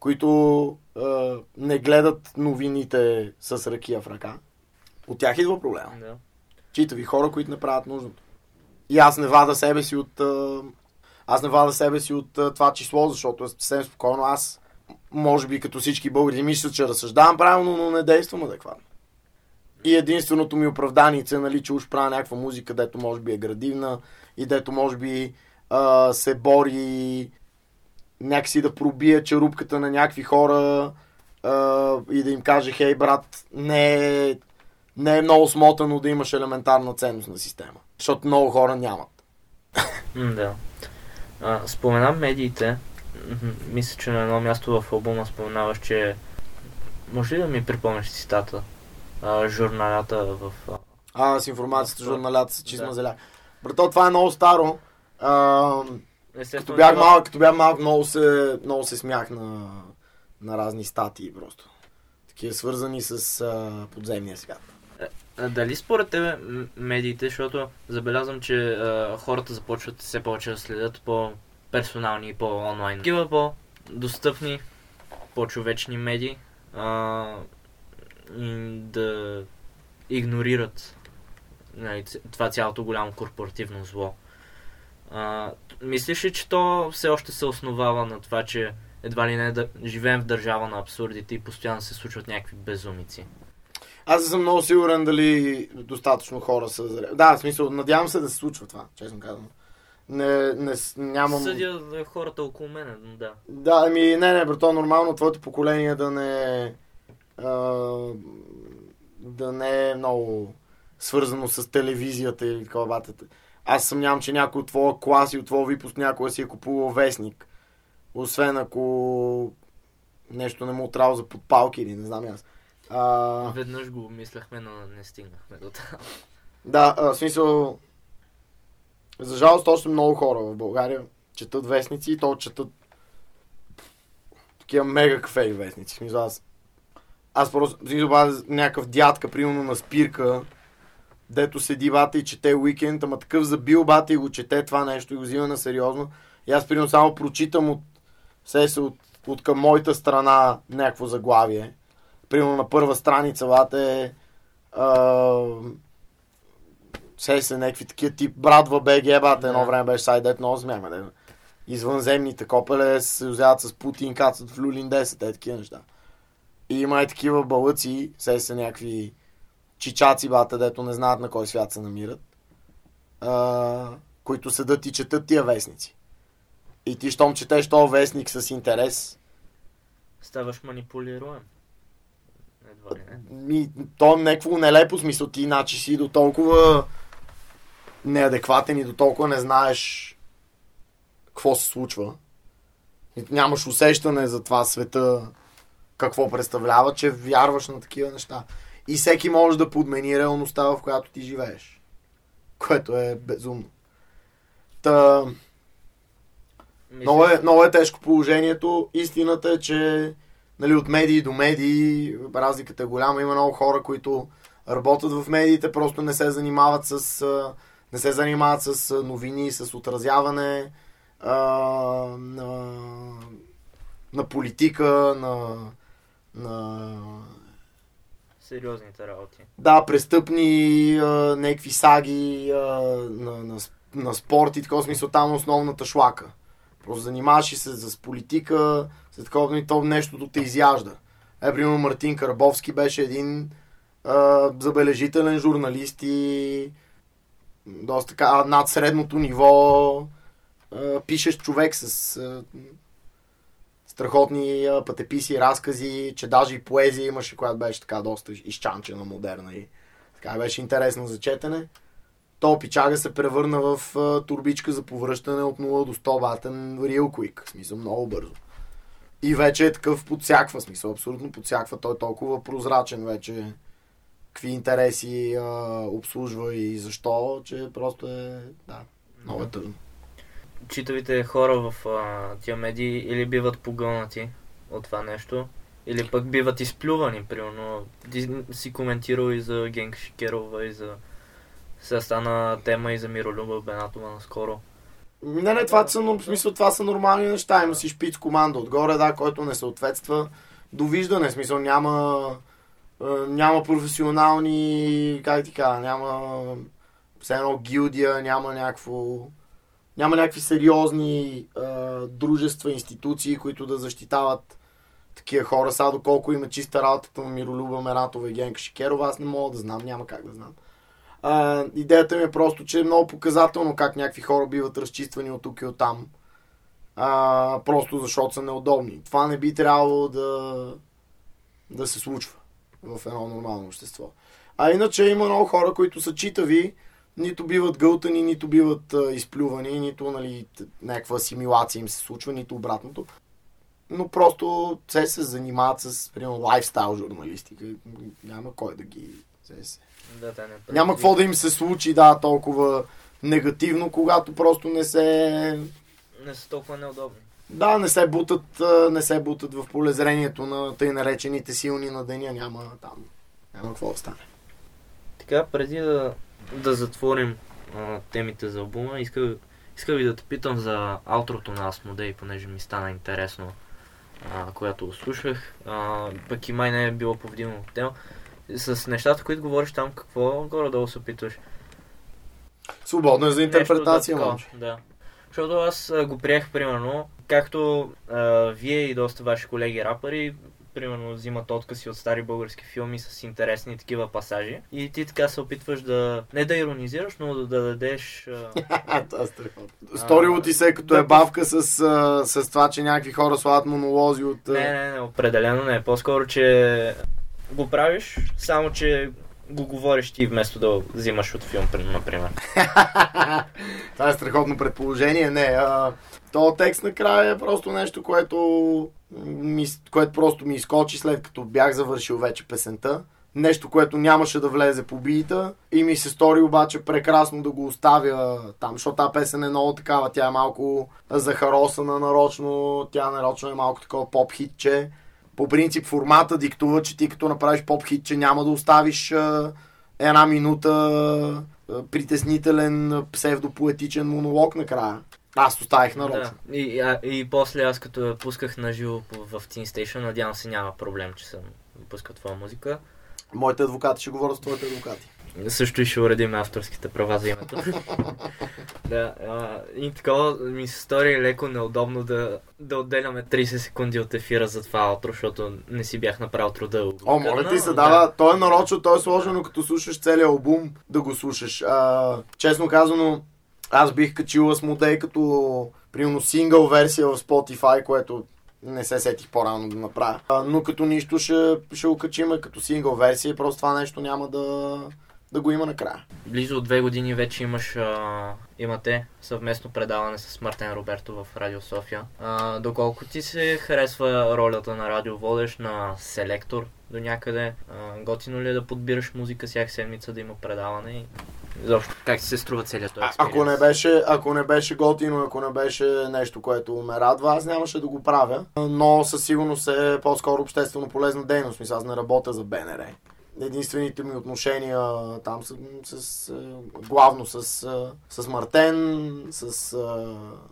които е, не гледат новините с ракия в ръка. От тях идва проблема. Да. Читави хора, които не правят нужното. И аз не вада себе си от... е, аз не вада себе си от е, това число, защото е съвсем спокойно. Аз, може би като всички българи, мисля, че разсъждавам правилно, но не действам адекватно. И единственото ми оправдание, нали, че уж правя някаква музика, дето може би е градивна и дето може би а, се бори някакси да пробие черупката на някакви хора а, и да им каже, хей брат, не е, не е много смотано да имаш елементарна ценност на система. Защото много хора нямат. Да. А, споменам медиите. Мисля, че на едно място в албума споменаваш, че... Може ли да ми припомниш цитата? А, журналята в... а, с информацията, журналята се чизма Да. зеля. Брато, това е много старо. А, като, бях малък, като бях малък, много се, много се смях на, на разни статии просто. Такива свързани с а, подземния свят. А, Дали според тебе м- медиите, защото забелязвам, че а, хората започват все повече да следят по-персонални и по-онлайн. Такива по-достъпни, по-човечни медии а, и да игнорират нали, това цялото голямо корпоративно зло. А, мислиш ли, че то все още се основава на това, че едва ли не да живеем в държава на абсурдите и постоянно се случват някакви безумици? Аз съм много сигурен дали достатъчно хора са зрели. Да, в смисъл, надявам се да се случва това, честно казвам. Не, не, нямам... Съдя за хората около мен, да. Да, ами не, не, брато, нормално твоето поколение да не... А, да не е много свързано с телевизията или такова батата. Аз съмнявам, че някой от твоя клас и от твоя випуск някой си е купувал вестник. Освен ако нещо не му отрава за подпалки или не знам аз. А, Веднъж го мислехме, но не стигнахме до там. да, а, в смисъл... За жалост, още много хора в България четат вестници и то четат такива мега кафеи вестници. В смисъл, аз, аз просто, в смисъл, аз някакъв дядка, примерно на спирка, дето седи бата и чете уикенд, ама такъв забил бата и го чете това нещо и го взима на сериозно. И аз, примерно, само прочитам от, се от, от към моята страна някакво заглавие. Примерно на първа страница бата е а, се се някакви такива тип брадва БГ, бата, едно време беше сайт, дето много смяхме. Да. Извънземните копеле се взяват с Путин, кацат в Люлин 10, е такива неща. И има и такива балъци, се са някакви чичаци, бата, дето не знаят на кой свят се намират, а, които седат и четат тия вестници. И ти, щом четеш този вестник с интерес, Ставаш манипулируем. Едва ли не. ми, то е някакво нелепо смисъл. Ти значи си до толкова неадекватен и до толкова не знаеш какво се случва. И нямаш усещане за това света какво представлява, че вярваш на такива неща. И всеки може да подмени реалността, в която ти живееш. Което е безумно. Та, Мисля, много е, много е тежко положението. Истината е, че нали, от медии до медии разликата е голяма. Има много хора, които работят в медиите, просто не се занимават с, не се занимават с новини, с отразяване а, на, на политика, на, на Сериозните работи. да, престъпни а, някакви саги а, на, на, на спорт и такова смисъл там е основната шлака. Просто занимаваш се с политика, с такова и то нещото те изяжда. Е, примерно Мартин Карбовски беше един а, забележителен журналист и доста така над средното ниво а, пишещ човек с а, страхотни пътеписи, разкази, че даже и поезия имаше, която беше така доста изчанчена, модерна и така беше интересна за четене. То пичага се превърна в турбичка за повръщане от 0 до 100 ватен real quick, в смисъл много бързо. И вече е такъв подсяква, смисъл абсолютно подсяква, той е толкова прозрачен вече какви интереси а, обслужва и защо, че просто е, да, много е тъжно. Читавите хора в а, тия медии или биват погълнати от това нещо, или пък биват изплювани, примерно. Ти си коментирал и за Генка Шикерова, и за Сега стана тема и за Миролюба Бенатова наскоро. Не, не, това са, в смисъл, това са нормални неща. Има си шпиц команда отгоре, да, който не съответства. Довиждане, в смисъл, няма, няма професионални, как ти кажа, няма все едно гилдия, няма някакво няма някакви сериозни а, дружества, институции, които да защитават такива хора. Сега доколко има чиста работата на Миролюба Мератова и Генка Шикерова, аз не мога да знам, няма как да знам. А, идеята ми е просто, че е много показателно как някакви хора биват разчиствани от тук и от там. А, просто защото са неудобни. Това не би трябвало да, да се случва в едно нормално общество. А иначе има много хора, които са читави, нито биват гълтани, нито биват а, изплювани, нито нали, някаква асимилация им се случва, нито обратното. Но просто се се занимават с, примерно, лайфстайл журналистика. Няма кой да ги... Се, Да, те не Няма какво да им се случи, да, толкова негативно, когато просто не се... Не са толкова неудобни. Да, не се бутат, не се бутат в полезрението на тъй наречените силни на деня. Няма там. Няма какво да стане. Така, преди да, да затворим а, темите за албума, иска, иска ви да те питам за аутрото на Асмодей, понеже ми стана интересно, а, когато го слушах. А, пък и май не е било повдигнато тема. С нещата, които говориш там, какво горе-долу се опитваш? Свободно е за интерпретация, да, такова, Да. Защото аз а, го приех, примерно, както а, вие и доста ваши колеги рапъри, примерно взимат откази от стари български филми с интересни такива пасажи. И ти така се опитваш да, не да иронизираш, но да, да дадеш... Е страхотно. Сторило ти се като е бавка с, с това, че някакви хора слагат монолози от... не, не, не, определено не. По-скоро, че го правиш, само че го говориш ти вместо да взимаш от филм, например. Това е страхотно предположение. Не, а, то текст накрая е просто нещо, което, което просто ми изкочи след като бях завършил вече песента. Нещо, което нямаше да влезе по бита и ми се стори обаче прекрасно да го оставя там, защото тази песен е много такава, тя е малко захаросана нарочно, тя нарочно е малко такова поп-хитче. По принцип формата диктува, че ти като направиш поп-хитче няма да оставиш една минута притеснителен псевдопоетичен монолог накрая. Аз оставих нарочно. Да. И, а, и после аз като я пусках на живо в Teen Station, надявам се няма проблем, че съм пускал твоя музика. Моите адвокати ще говорят с твоите адвокати. Също и ще уредим авторските права за името. да, а, и такова ми се стори леко неудобно да, да отделяме 30 секунди от ефира за това аутро, защото не си бях направил труда. О, моля ти се, да, да, то е нарочно, то е сложено, като слушаш целият албум, да го слушаш. А, честно казано, аз бих качил Асмодей като, примерно, сингъл версия в Spotify, което не се сетих по-рано да направя. Но като нищо ще, ще го качим като сингъл версия, просто това нещо няма да, да го има накрая. Близо от две години вече имаш, а, имате съвместно предаване с Мартен Роберто в Радио София. А, доколко ти се харесва ролята на радиоводещ, на селектор до някъде? А, готино ли е да подбираш музика всяка седмица, да има предаване? Изобщо, как се струва целият този А, ако, не беше, ако не беше готино, ако не беше нещо, което ме радва, аз нямаше да го правя. Но със сигурност е по-скоро обществено полезна дейност. Мисля, аз не работя за БНР. Единствените ми отношения там са с, главно с, с Мартен, с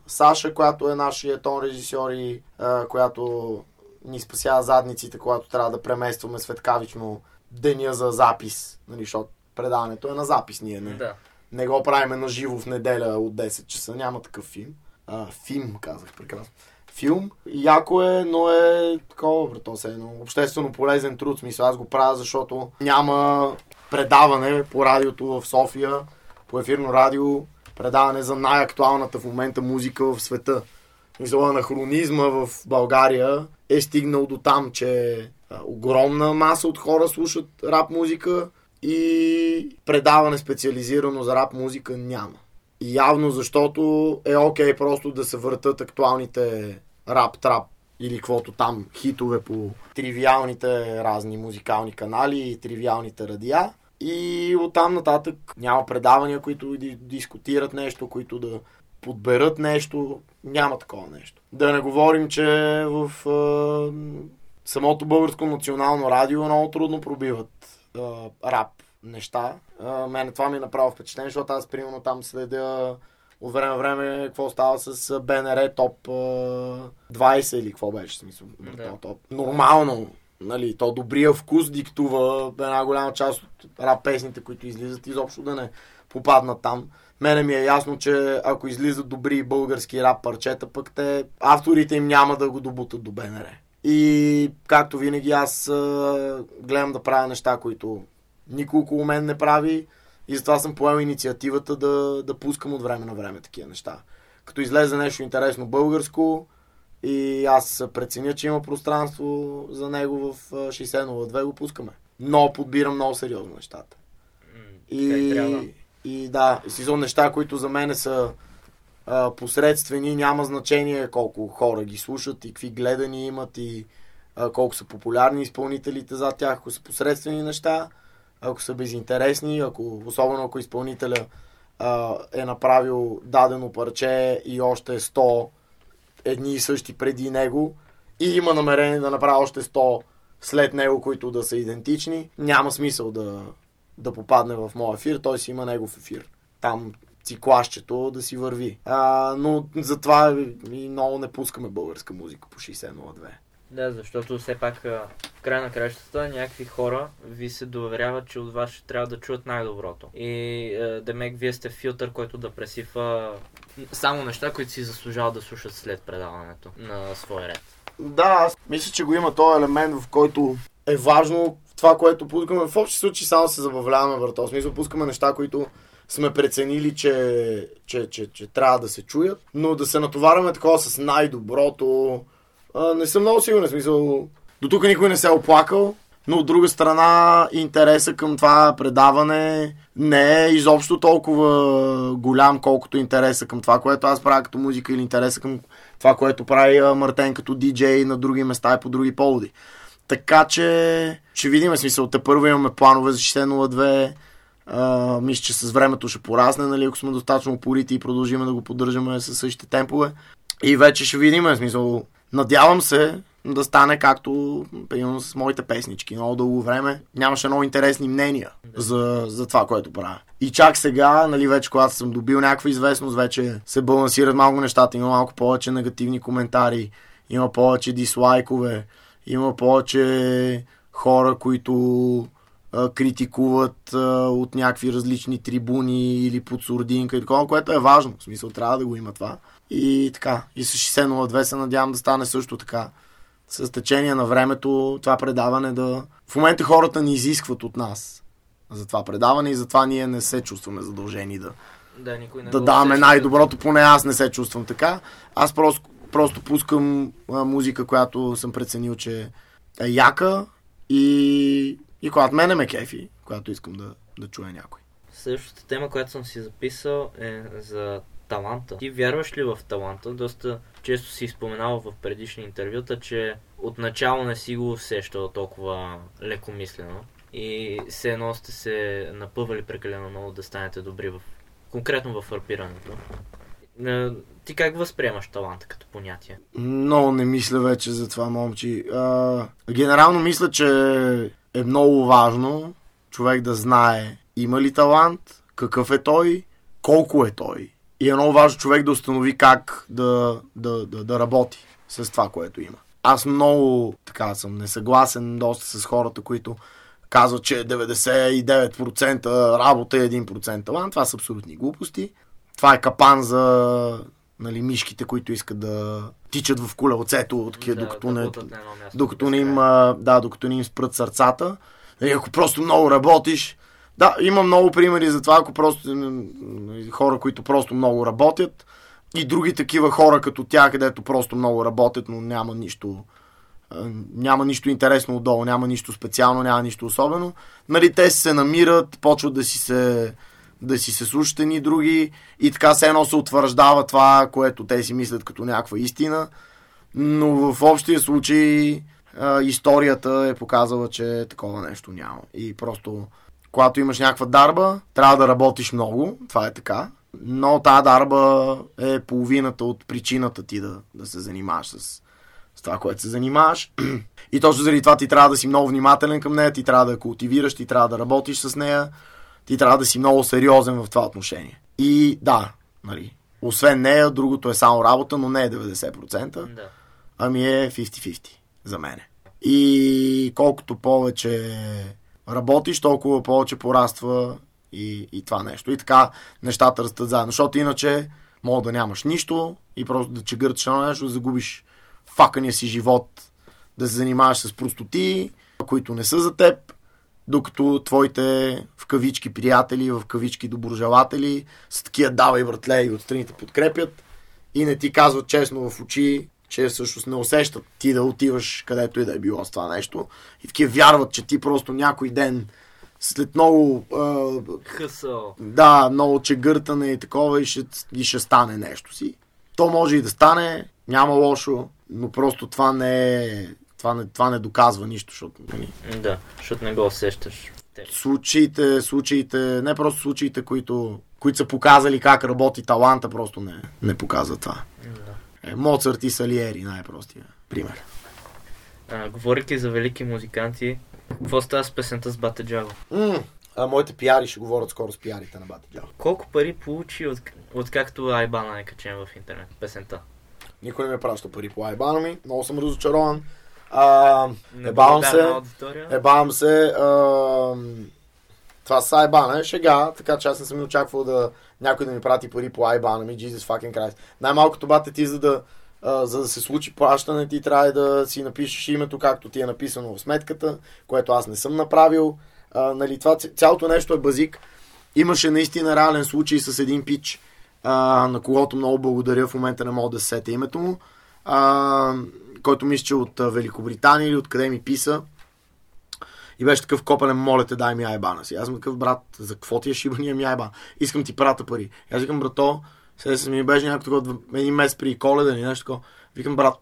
Саша, която е нашия тон режисьор и която ни спасява задниците, когато трябва да преместваме светкавично деня за запис. Нали, защото предаването е на запис, ние не, Да. не го правиме на живо в неделя от 10 часа. Няма такъв филм. А, филм, казах прекрасно. Филм. Яко е, но е такова, брато, се едно обществено полезен труд. Смисъл, аз го правя, защото няма предаване по радиото в София, по ефирно радио, предаване за най-актуалната в момента музика в света. Мисъл, анахронизма в България е стигнал до там, че огромна маса от хора слушат рап музика и предаване специализирано за рап музика няма. Явно защото е окей просто да се въртат актуалните рап, трап или каквото там хитове по тривиалните разни музикални канали и тривиалните радиа. И оттам нататък няма предавания, които дискутират нещо, които да подберат нещо. Няма такова нещо. Да не говорим, че в е, самото българско национално радио много трудно пробиват е, рап неща. А, мене това ми е направо впечатление, защото аз примерно там следя от време време какво става с БНР топ а, 20 или какво беше смисъл. Да. Топ. Нормално, нали, то добрия вкус диктува една голяма част от рап песните, които излизат, изобщо да не попаднат там. Мене ми е ясно, че ако излизат добри български рап парчета, пък те, авторите им няма да го добутат до БНР. И както винаги аз а, гледам да правя неща, които никой около мен не прави и затова съм поел инициативата да, да пускам от време на време такива неща. Като излезе нещо интересно българско и аз преценя, че има пространство за него в а, 6002, го пускаме. Но подбирам много сериозно нещата. И трябва. И, да, и си неща, които за мен са посредствени, няма значение колко хора ги слушат и какви гледани имат и а, колко са популярни изпълнителите за тях, ако са посредствени неща, ако са безинтересни, ако, особено ако изпълнителя а, е направил дадено парче и още 100 едни и същи преди него и има намерение да направи още 100 след него, които да са идентични, няма смисъл да, да попадне в моя ефир, той си има негов ефир. Там циклащето да си върви. А, но затова и много не пускаме българска музика по 6002. Да, защото все пак в края на кращата някакви хора ви се доверяват, че от вас ще трябва да чуят най-доброто. И Демек, вие сте филтър, който да пресифа само неща, които си заслужават да слушат след предаването на свой ред. Да, аз мисля, че го има този елемент, в който е важно това, което пускаме. В общи случаи само се забавляваме в този смисъл. Пускаме неща, които сме преценили, че, че, че, че трябва да се чуят, но да се натоварваме такова с най-доброто. А, не съм много сигурен, в смисъл. До тук никой не се е оплакал, но от друга страна интереса към това предаване не е изобщо толкова голям, колкото интереса към това, което аз правя като музика или интереса към това, което прави Мартен като диджей на други места и по други поводи. Така че ще видим смисъл. Те първо имаме планове за 6002. Мисля, че с времето ще порасне, нали, ако сме достатъчно упорити и продължим да го поддържаме със същите темпове. И вече ще видим, в смисъл. Надявам се да стане както, примерно, с моите песнички. Много дълго време нямаше много интересни мнения за, за това, което правя. И чак сега, нали, вече когато съм добил някаква известност, вече се балансират малко нещата. Има малко повече негативни коментари, има повече дислайкове, има повече хора, които а, критикуват а, от някакви различни трибуни или под сурдинка и такова, което е важно. В смисъл, трябва да го има това. И така. И с 60.02 се надявам да стане също така. С течение на времето това предаване да... В момента хората ни изискват от нас за това предаване и затова ние не се чувстваме задължени да, Да, никой не да даваме усеща. най-доброто, поне аз не се чувствам така. Аз просто, просто пускам а, музика, която съм преценил, че е яка и, и която мене ме кефи, която искам да, да чуя някой. Следващата тема, която съм си записал е за таланта. Ти вярваш ли в таланта? Доста често си споменал в предишни интервюта, че отначало не си го усещал толкова лекомислено и все едно сте се напъвали прекалено много да станете добри в конкретно в арпирането. Е, Ти как възприемаш таланта като понятие? Много не мисля вече за това, момчи. А, генерално мисля, че е много важно човек да знае има ли талант, какъв е той, колко е той. И е много важно човек да установи как да, да, да, да работи с това, което има. Аз много така съм несъгласен доста с хората, които казват, че 99% работа е 1% талант. Това са абсолютни глупости. Това е капан за нали, мишките, които искат да тичат в колелцето, такива, Да, докато, да не, място докато, не им, да, докато не им спрат сърцата. И ако просто много работиш, да, има много примери за това, ако просто хора, които просто много работят и други такива хора като тях, където просто много работят, но няма нищо, няма нищо интересно отдолу, няма нищо специално, няма нищо особено. Нали, те се намират, почват да си се да си се слушат едни други и така се едно се утвърждава това, което те си мислят като някаква истина. Но в общия случай а, историята е показала, че такова нещо няма. И просто, когато имаш някаква дарба, трябва да работиш много, това е така. Но тази дарба е половината от причината ти да, да се занимаваш с, с това, което се занимаваш. И точно заради това ти трябва да си много внимателен към нея, ти трябва да я култивираш, ти трябва да работиш с нея, ти трябва да си много сериозен в това отношение. И да, нали, освен нея, другото е само работа, но не е 90%, Да. ами е 50-50 за мене. И колкото повече работиш, толкова повече пораства и, и това нещо. И така нещата растат заедно, защото иначе мога да нямаш нищо и просто да чегърташ на нещо, да загубиш факания си живот, да се занимаваш с простоти, които не са за теб, докато твоите в кавички приятели, в кавички доброжелатели са такива давай братле и отстраните подкрепят и не ти казват честно в очи, че всъщност не усещат ти да отиваш където и да е било с това нещо. И такива вярват, че ти просто някой ден след много Хъсъл. да, много чегъртане и такова и ще, и ще стане нещо си. То може и да стане, няма лошо, но просто това не е, това не, това не доказва нищо, защото нали, Да, защото не го усещаш. Те. случаите, случаите, не просто случаите, които, които са показали как работи таланта, просто не, не показват това. Да. Е, Моцарт и Салиери, най-простия пример. А, говорейки за велики музиканти, какво става с песента с Бате Джаго? М, а моите пиари ще говорят скоро с пиарите на Бати Джао. Колко пари получи от, откакто Айбана е качен в интернет, песента? Никой не ме праща пари по айбана ми, много съм разочарован. А, ебавам се, ебавам се. А, това с айбана е шега, така че аз не съм очаквал да някой да ми прати пари по айбана ми, Jesus fucking Christ. Най-малкото бате ти, за да, а, за да се случи плащане, ти трябва да си напишеш името, както ти е написано в сметката, което аз не съм направил. А, нали, това, цялото нещо е базик. Имаше наистина реален случай с един пич, а, на когото много благодаря, в момента не мога да се сетя името му, а, който мисля, че от Великобритания или откъде ми писа. И беше такъв копален, моля те, дай ми айбана си. Аз съм такъв брат, за какво ти е шибания ми айбан? Искам ти прата пари. И аз викам, брато, сега се ми беше някакво такова, един месец при коледа или нещо такова. Викам, брат,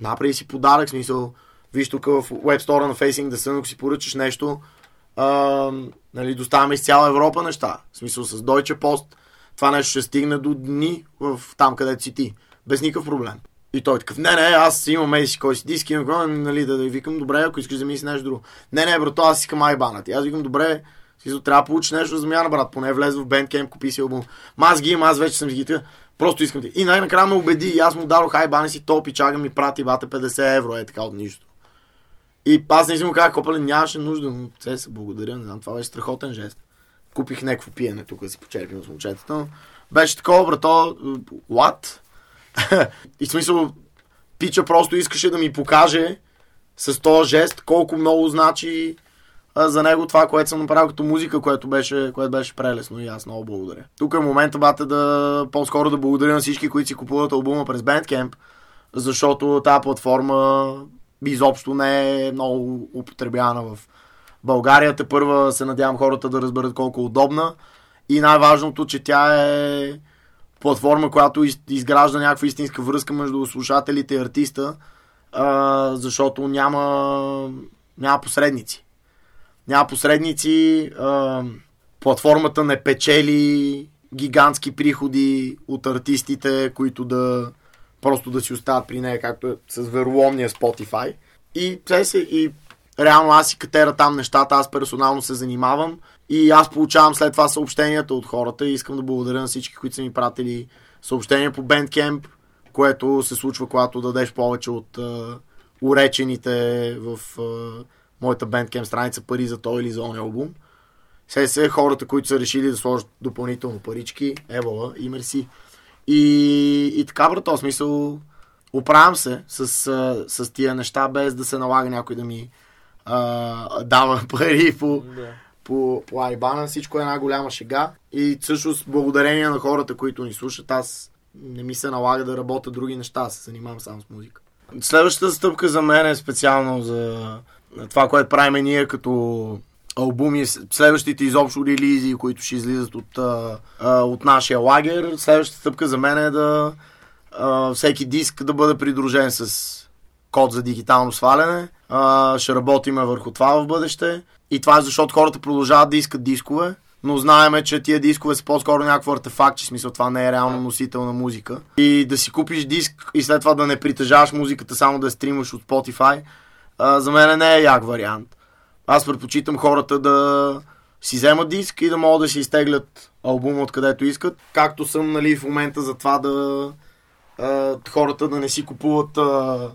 направи си подарък, смисъл, виж тук в веб стора на Facing the Sun, ако си поръчаш нещо, а, нали, доставяме из цяла Европа неща. В смисъл с Deutsche Post, това нещо ще стигне до дни в там, където си ти. Без никакъв проблем. И той такъв, не, не, аз имам еди си кой си диски, имам какво, нали, да, да викам, добре, ако искаш да ми си нещо друго. Не, не, брато, аз искам айбана ти. Аз викам, добре, си трябва да получиш нещо за замяна, брат, поне влез в Bandcamp, купи си албум. Ма аз ги имам, аз вече съм ги тъга. Просто искам ти. И най-накрая ме убеди, и аз му дадох айбана си, то пичага ми прати бате 50 евро, е така от нищо. И аз не си му казах, копале, нямаше нужда, но се се благодаря, не знам, това беше страхотен жест. Купих някакво пиене тук си почерпим с момчетата, беше такова, брато, what? И в смисъл, пича просто искаше да ми покаже с този жест колко много значи а, за него това, което съм направил като музика, което беше, което беше прелесно и аз много благодаря. Тук е момента, бате, да по-скоро да благодаря на всички, които си купуват албума през Bandcamp, защото тази платформа изобщо не е много употребявана в България. Те първа се надявам хората да разберат колко е удобна и най-важното, че тя е платформа, която из- изгражда някаква истинска връзка между слушателите и артиста, а, защото няма, няма посредници. Няма посредници, а, платформата не печели гигантски приходи от артистите, които да просто да си остават при нея, както е с вероломния Spotify. И, се, и реално аз си катера там нещата, аз персонално се занимавам и аз получавам след това съобщенията от хората и искам да благодаря на всички, които са ми пратили съобщения по Bandcamp, което се случва, когато дадеш повече от а, уречените в а, моята Bandcamp страница пари за той или за он албум. Се се хората, които са решили да сложат допълнително парички, евала и мерси. И, и така, брато, в смисъл, оправям се с, с тия неща, без да се налага някой да ми а, дава пари по, Да. По, по Айбана. Всичко е една голяма шега. И всъщност, благодарение на хората, които ни слушат, аз не ми се налага да работя други неща, аз се занимавам само с музика. Следващата стъпка за мен е специално за това, което правим ние като албуми, следващите изобщо релизи, които ще излизат от, от нашия лагер. Следващата стъпка за мен е да всеки диск да бъде придружен с код за дигитално сваляне. Ще работиме върху това в бъдеще. И това е защото хората продължават да искат дискове, но знаеме, че тия дискове са по-скоро някакво артефакт, че смисъл това не е реално носител на музика. И да си купиш диск и след това да не притежаваш музиката, само да стримаш от Spotify, а, за мен не е як вариант. Аз предпочитам хората да си вземат диск и да могат да си изтеглят албума откъдето искат. Както съм нали, в момента за това да а, хората да не си купуват а,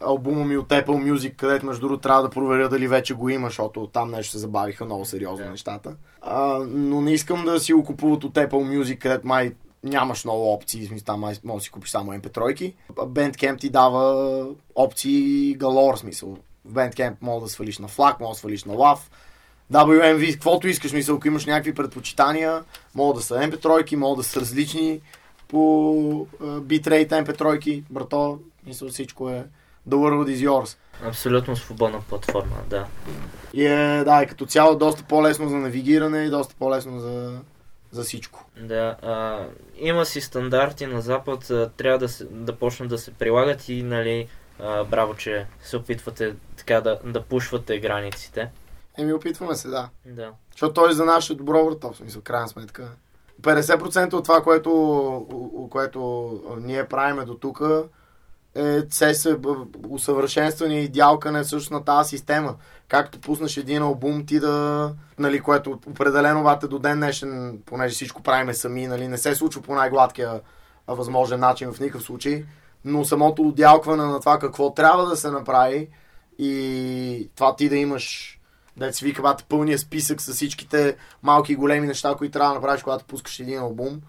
албума ми от Apple Music, където между другото трябва да проверя дали вече го има, защото там нещо се забавиха много сериозно yeah. нещата. А, но не искам да си го купуват от Apple Music, където май нямаш много опции, смисъл, там може да си купиш само MP3. Bandcamp ти дава опции галор, смисъл. В Bandcamp мога да свалиш на флаг, мога да свалиш на лав. WMV, каквото искаш, мисъл, ако имаш някакви предпочитания, могат да са MP3, могат да са различни по битрейт MP3, брато, мисля, всичко е the world is yours. Абсолютно свободна платформа, да. И е, да, и като цяло доста по-лесно за навигиране и доста по-лесно за, за всичко. Да, а, има си стандарти на Запад, а, трябва да, се, да почнат да се прилагат и, нали, а, браво, че се опитвате така да, да пушвате границите. Еми, опитваме се, да. Да. Защото той е за наше добро врата, в смисъл, крайна сметка. 50% от това, което, което ние правиме до тук, е се усъвършенстване и идеалкане също на тази система. Както пуснеш един албум, ти да, нали, което определено вате до ден днешен, понеже всичко правиме сами, нали, не се случва по най-гладкия възможен начин в никакъв случай, но самото отдялкване на това какво трябва да се направи и това ти да имаш да се вика пълния списък с всичките малки и големи неща, които трябва да направиш, когато пускаш един албум.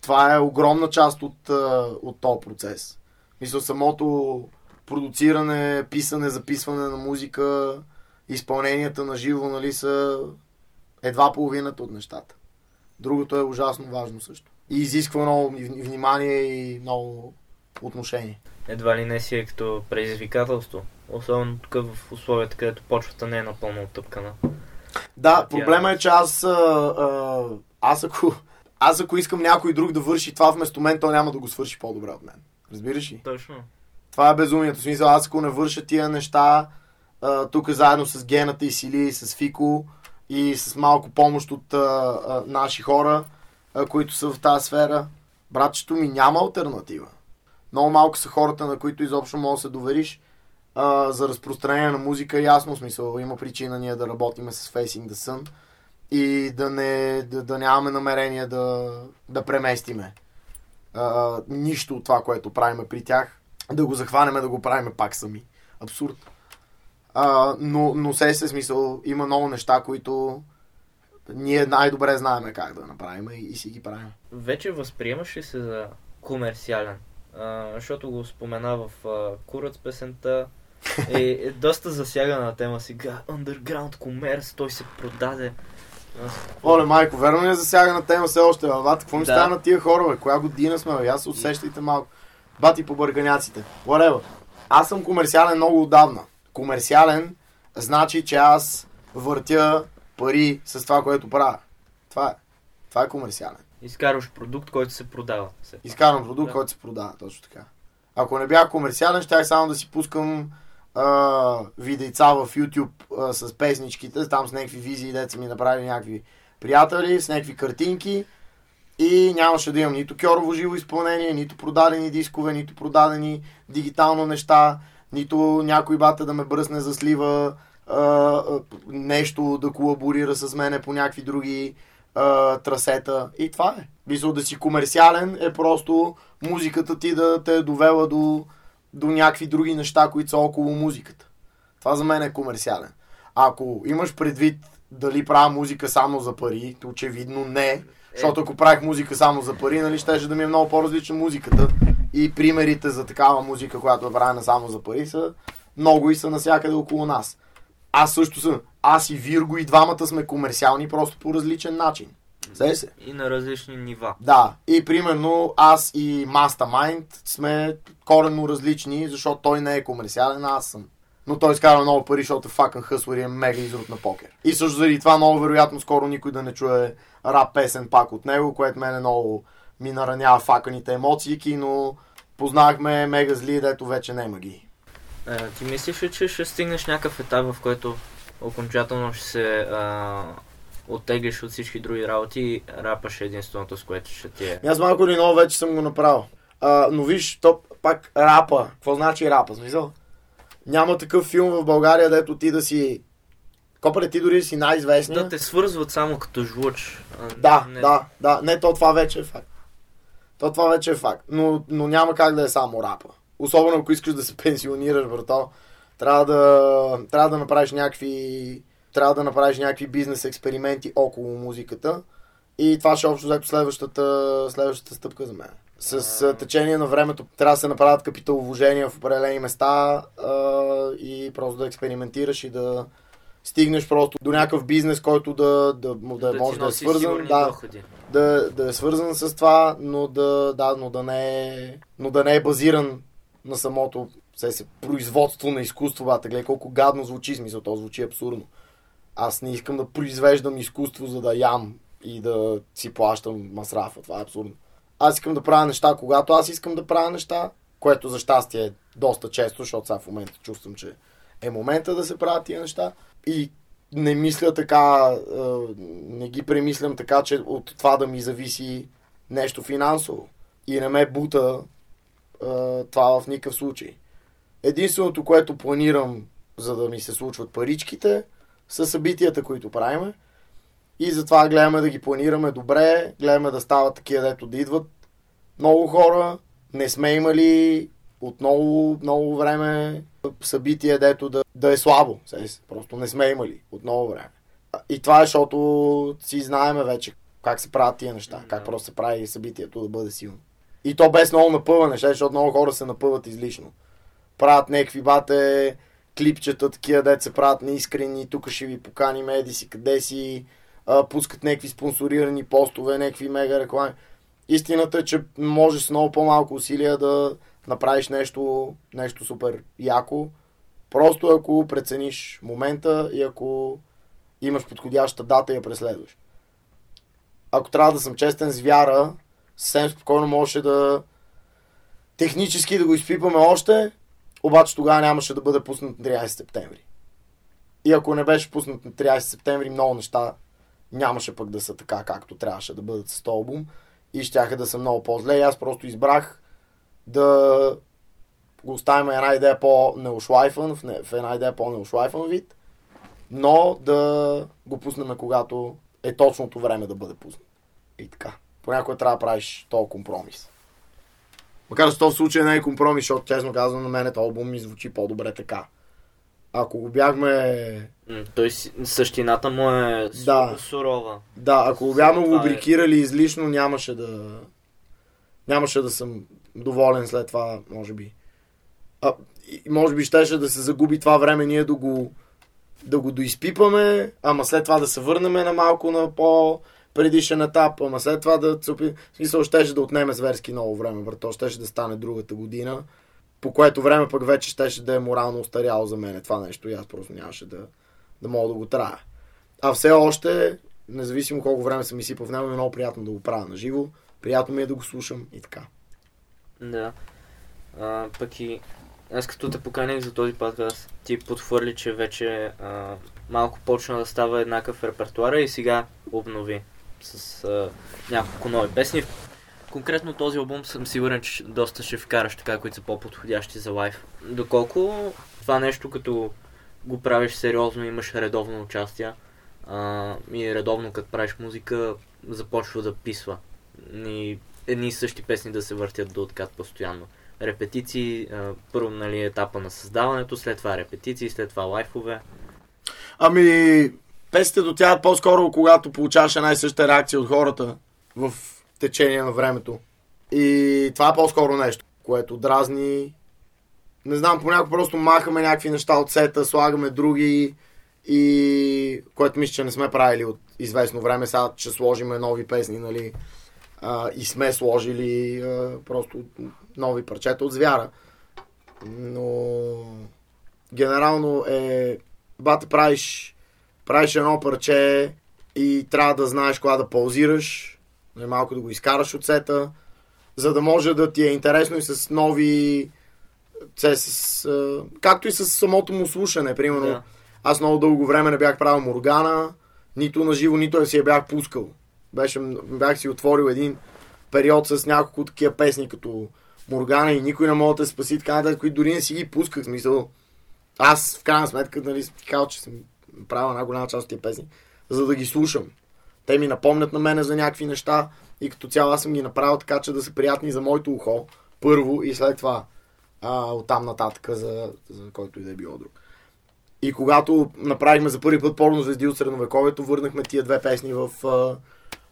Това е огромна част от, от този процес. Мисля, самото продуциране, писане, записване на музика, изпълненията на живо, нали, са едва половината от нещата. Другото е ужасно важно също. И изисква много внимание и много отношение. Едва ли не си е като предизвикателство. Особено тук в условията, където почвата не е напълно оттъпкана. Да, проблема е, че аз, а, а, аз, ако, аз ако искам някой друг да върши това вместо мен, то няма да го свърши по-добре от мен. Разбираш ли? Точно. Това е безумието. Смисъл, аз ако не върша тия неща, тук заедно с Гената и Сили, с Фико и с малко помощ от а, а, наши хора, а, които са в тази сфера, братчето ми няма альтернатива. Много малко са хората, на които изобщо можеш да се довериш а, за разпространение на музика. Ясно смисъл, има причина ние да работиме с Facing the Sun и да, не, да, да нямаме намерение да, да преместиме а, нищо от това, което правиме при тях, да го захванеме да го правиме пак сами. Абсурд. А, но, но се се смисъл, има много неща, които ние най-добре знаеме как да направим и, и си ги правим. Вече възприемаш ли се за комерциален? А, защото го спомена в а, Курът песента. Е, е доста засягана тема сега. Underground комерс, той се продаде. Оле, майко, верно ли е засяга на тема все още, бе? Бати, какво ми да. става на тия хора, бе? Коя година сме, бе? Аз усещайте малко. Бати по бърганяците. Whatever. Аз съм комерциален много отдавна. Комерциален значи, че аз въртя пари с това, което правя. Това е. Това е комерциален. Изкарваш продукт, който се продава. Изкарвам продукт, да. който се продава, точно така. Ако не бях комерциален, щях само да си пускам а, видеца в YouTube а, с песничките, там с някакви визии, деца ми направили някакви приятели, с някакви картинки и нямаше да имам нито кьорово живо изпълнение, нито продадени дискове, нито продадени дигитално неща, нито някой бата да ме бръсне за слива, а, нещо да колаборира с мене по някакви други а, трасета. И това е. Мисля да си комерциален е просто музиката ти да те е довела до до някакви други неща, които са около музиката. Това за мен е комерциален. Ако имаш предвид дали правя музика само за пари, очевидно не. Защото ако правих музика само за пари, нали, щеше да ми е много по-различна музиката. И примерите за такава музика, която е правена само за пари, са много и са навсякъде около нас. Аз също съм. Аз и Вирго и двамата сме комерциални, просто по различен начин. Се. И на различни нива. Да. И примерно аз и Mastermind сме коренно различни, защото той не е комерциален, аз съм. Но той изкарва много пари, защото факън хъслър и е мега изрод на покер. И също заради това много вероятно скоро никой да не чуе рап песен пак от него, което мен е много ми наранява факаните емоции, но познахме мега зли, дето вече няма ги. Е, ти мислиш ли, че ще стигнеш някакъв етап, в който окончателно ще се а, оттеглиш от всички други работи, рапаш е единственото, с което ще ти е. Аз малко или много вече съм го направил. А, но виж, то пак рапа. Какво значи рапа? Смисъл? Няма такъв филм в България, дето ти да си... Копале, ти дори си най-известният. Да те свързват само като жлъч. Да, не- да, да. Не, то това вече е факт. То това вече е факт. Но, но няма как да е само рапа. Особено ако искаш да се пенсионираш, брато. Трябва да, трябва да направиш някакви трябва да направиш някакви бизнес експерименти около музиката. И това ще е общо взето следващата, следващата стъпка за мен. С а, течение на времето трябва да се направят капиталовложения в определени места а, и просто да експериментираш и да стигнеш просто до някакъв бизнес, който да, да, да, ти може да е свързан. Да, доходи. да, да е свързан с това, но да, да, но да, не, е, но да не е базиран на самото се, се, производство на изкуство. Бата, гледай колко гадно звучи, смисъл, то звучи абсурдно. Аз не искам да произвеждам изкуство, за да ям и да си плащам масрафа. Това е абсурдно. Аз искам да правя неща, когато аз искам да правя неща, което за щастие е доста често, защото сега в момента чувствам, че е момента да се правят тия неща. И не мисля така, е, не ги премислям така, че от това да ми зависи нещо финансово. И не ме бута е, това в никакъв случай. Единственото, което планирам, за да ми се случват паричките, са събитията, които правиме. И затова гледаме да ги планираме добре, гледаме да стават такива, дето да идват много хора. Не сме имали от много, време събитие, дето да, да е слабо. Просто не сме имали от много време. И това е, защото си знаеме вече как се правят тия неща, как просто се прави събитието да бъде силно. И то без много напъване, защото много хора се напъват излишно. Правят някакви бате, клипчета, такива, се правят неискрени, тук ще ви поканим, еди си, къде си, а, пускат някакви спонсорирани постове, някакви мега реклами. Истината е, че можеш с много по-малко усилия да направиш нещо, нещо супер яко. Просто ако прецениш момента и ако имаш подходяща дата и я преследваш. Ако трябва да съм честен с вяра, съвсем спокойно можеше да технически да го изпипаме още, обаче тогава нямаше да бъде пуснат на 30 септември. И ако не беше пуснат на 30 септември, много неща нямаше пък да са така, както трябваше да бъдат с този албум и щяха да са много по-зле. И аз просто избрах да го оставим една идея по-неушлайфан, в, не, в една идея по-неушлайфан вид, но да го пуснем когато е точното време да бъде пуснат. И така. Понякога трябва да правиш този компромис. Макар че в този случай не е компромис, защото честно казвам на мен този албум ми звучи по-добре така. Ако го бяхме Той същината му е Да. сурова. Да, ако го бяхме Това е- лубрикирали излишно, нямаше да... Нямаше да съм доволен след това, може би. А, може би щеше да се загуби това време ние да го, да го доизпипаме, ама след това да се върнем на малко на по предишен етап, ама след това да опи... В смисъл, щеше да отнеме зверски много време, брато, щеше да стане другата година, по което време пък вече щеше да е морално устаряло за мен това нещо и аз просто нямаше да, да мога да го трая. А все още, независимо колко време съм изсипал в него, е много приятно да го правя на живо. Приятно ми е да го слушам и така. Да. А, пък и аз като те поканих за този подкаст, ти подхвърли, че вече а, малко почна да става еднакъв репертуара и сега обнови с а, няколко нови песни. Конкретно този албум съм сигурен, че доста ще вкараш така, които са по-подходящи за лайф. Доколко това нещо, като го правиш сериозно, имаш редовно участие а, и редовно като правиш музика, започва да писва. И едни и същи песни да се въртят до откат постоянно. Репетиции, а, първо нали, етапа на създаването, след това репетиции, след това лайфове. Ами, песните до тях по-скоро, когато получаваш една и съща реакция от хората в течение на времето. И това е по-скоро нещо, което дразни. Не знам, понякога просто махаме някакви неща от сета, слагаме други и което мисля, че не сме правили от известно време. Сега ще сложиме нови песни, нали? А, и сме сложили а, просто нови парчета от звяра. Но генерално е бате правиш, правиш едно парче и трябва да знаеш кога да паузираш, нали, малко да го изкараш от сета, за да може да ти е интересно и с нови с, както и с самото му слушане, примерно. Да. Аз много дълго време не бях правил Моргана, Нито на живо, нито да си я бях пускал. Беше, бях си отворил един период с няколко такива песни, като Моргана и никой не мога да спаси, така нататък, които дори не си ги пусках. Смисъл, аз в крайна сметка, нали, казал, че съм правил една голяма част от тези песни, за да ги слушам. Те ми напомнят на мене за някакви неща и като цяло аз съм ги направил така, че да са приятни за моето ухо, първо и след това а, оттам нататък за, за който и да е било друг. И когато направихме за първи път порно звезди от средновековието, върнахме тия две песни в,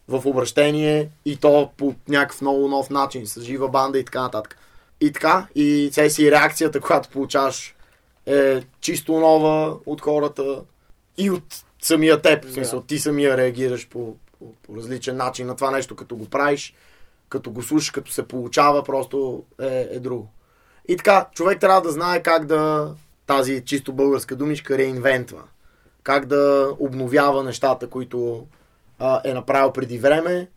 в обращение и то по някакъв много нов начин, с жива банда и така нататък. И така, и си реакцията, която получаваш е чисто нова от хората и от самия теб. В смисъл, ти самия реагираш по, по, по различен начин на това нещо, като го правиш, като го слушаш, като се получава, просто е, е друго. И така, човек трябва да знае как да тази чисто българска думичка реинвентва. Как да обновява нещата, които а, е направил преди време,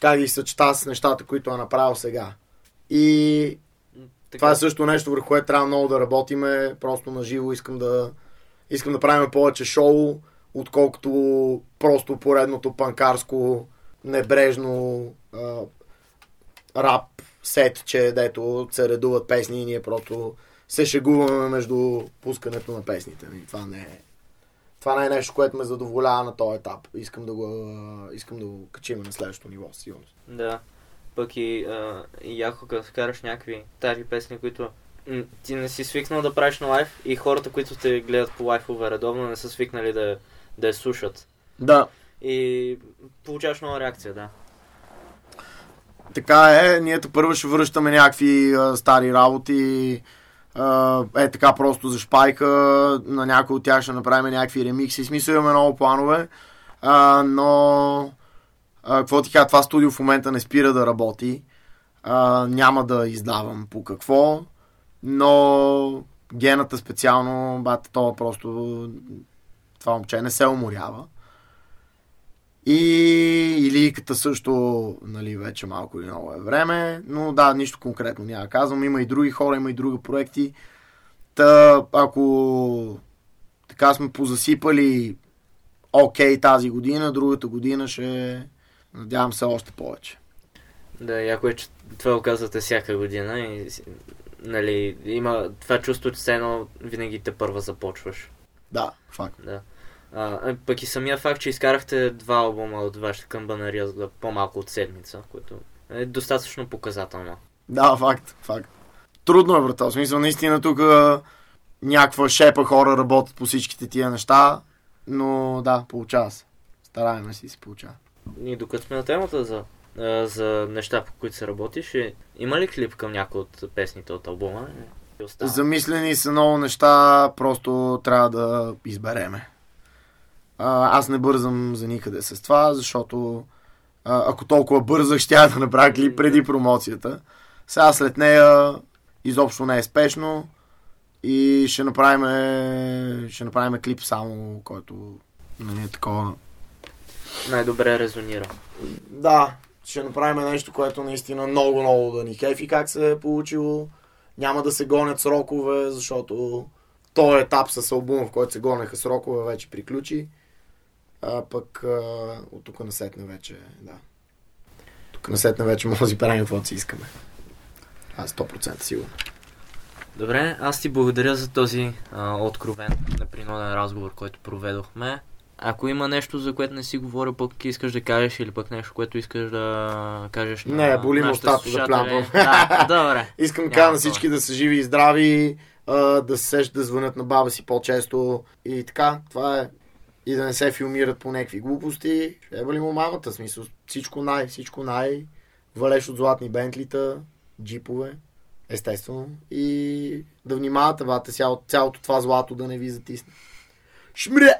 как да ги съчета с нещата, които е направил сега. И така. това е също нещо, върху което трябва много да работиме. Просто на живо искам да, искам да правим повече шоу, отколкото просто поредното панкарско, небрежно а, рап сет, че дето се редуват песни и ние просто се шегуваме между пускането на песните. Това не е това не е нещо, което ме задоволява на този етап. Искам да го, искам да го качим на следващото ниво, сигурно. Да. Пък и, а, и яко като караш някакви тари песни, които ти не си свикнал да правиш на лайф и хората, които те гледат по лайфове редовно, не са свикнали да, да я слушат. Да. И получаваш нова реакция, да. Така е, ние първо ще връщаме някакви а, стари работи, е така просто за шпайка, на някой от тях ще направим някакви ремикси. Смисъл имаме много планове, а, но а, какво ти кажа, това студио в момента не спира да работи. А, няма да издавам по какво, но гената специално, бата, това просто това момче не се уморява. И илийката също, нали, вече малко и много е време, но да, нищо конкретно няма казвам. Има и други хора, има и други проекти. Та, ако така сме позасипали окей okay, тази година, другата година ще надявам се още повече. Да, яко е, че това оказвате всяка година и нали, има това чувство, че все едно винаги те първа започваш. Да, факт. Да. А, пък и самия факт, че изкарахте два албума от вашата камбанария за по-малко от седмица, което е достатъчно показателно. Да, факт, факт. Трудно е, брата. В смисъл, наистина тук някаква шепа хора работят по всичките тия неща, но да, получава се. Стараем си, се получава. И докато сме на темата за, за неща, по които се работиш, е, има ли клип към някои от песните от албума? Замислени са много неща, просто трябва да избереме. А, аз не бързам за никъде с това, защото а, ако толкова бързах, ще да направя клип преди промоцията. Сега след нея изобщо не е спешно и ще направим, ще направим клип само, който не нали, е такова. Най-добре резонира. Да, ще направим нещо, което наистина много, много да ни кефи как се е получило. Няма да се гонят срокове, защото този етап с албума, в който се гонеха срокове, вече приключи. А пък а, от тук насетне вече, да. Тук насетне вече може да си правим каквото си искаме. Аз 100% сигурно. Добре, аз ти благодаря за този а, откровен, непринуден разговор, който проведохме. Ако има нещо, за което не си говоря, пък искаш да кажеш или пък нещо, което искаш да кажеш на Не, боли му устата да плямпам. Да, добре. Искам да на всички да са живи и здрави, да се сещат да звънят на баба си по-често и така. Това е и да не се филмират по някакви глупости. Е ли му мамата, смисъл, всичко най, всичко най. Валеш от златни бентлита, джипове, естествено. И да внимавате, бате, цялото, цялото това злато да не ви затисне. Шмре!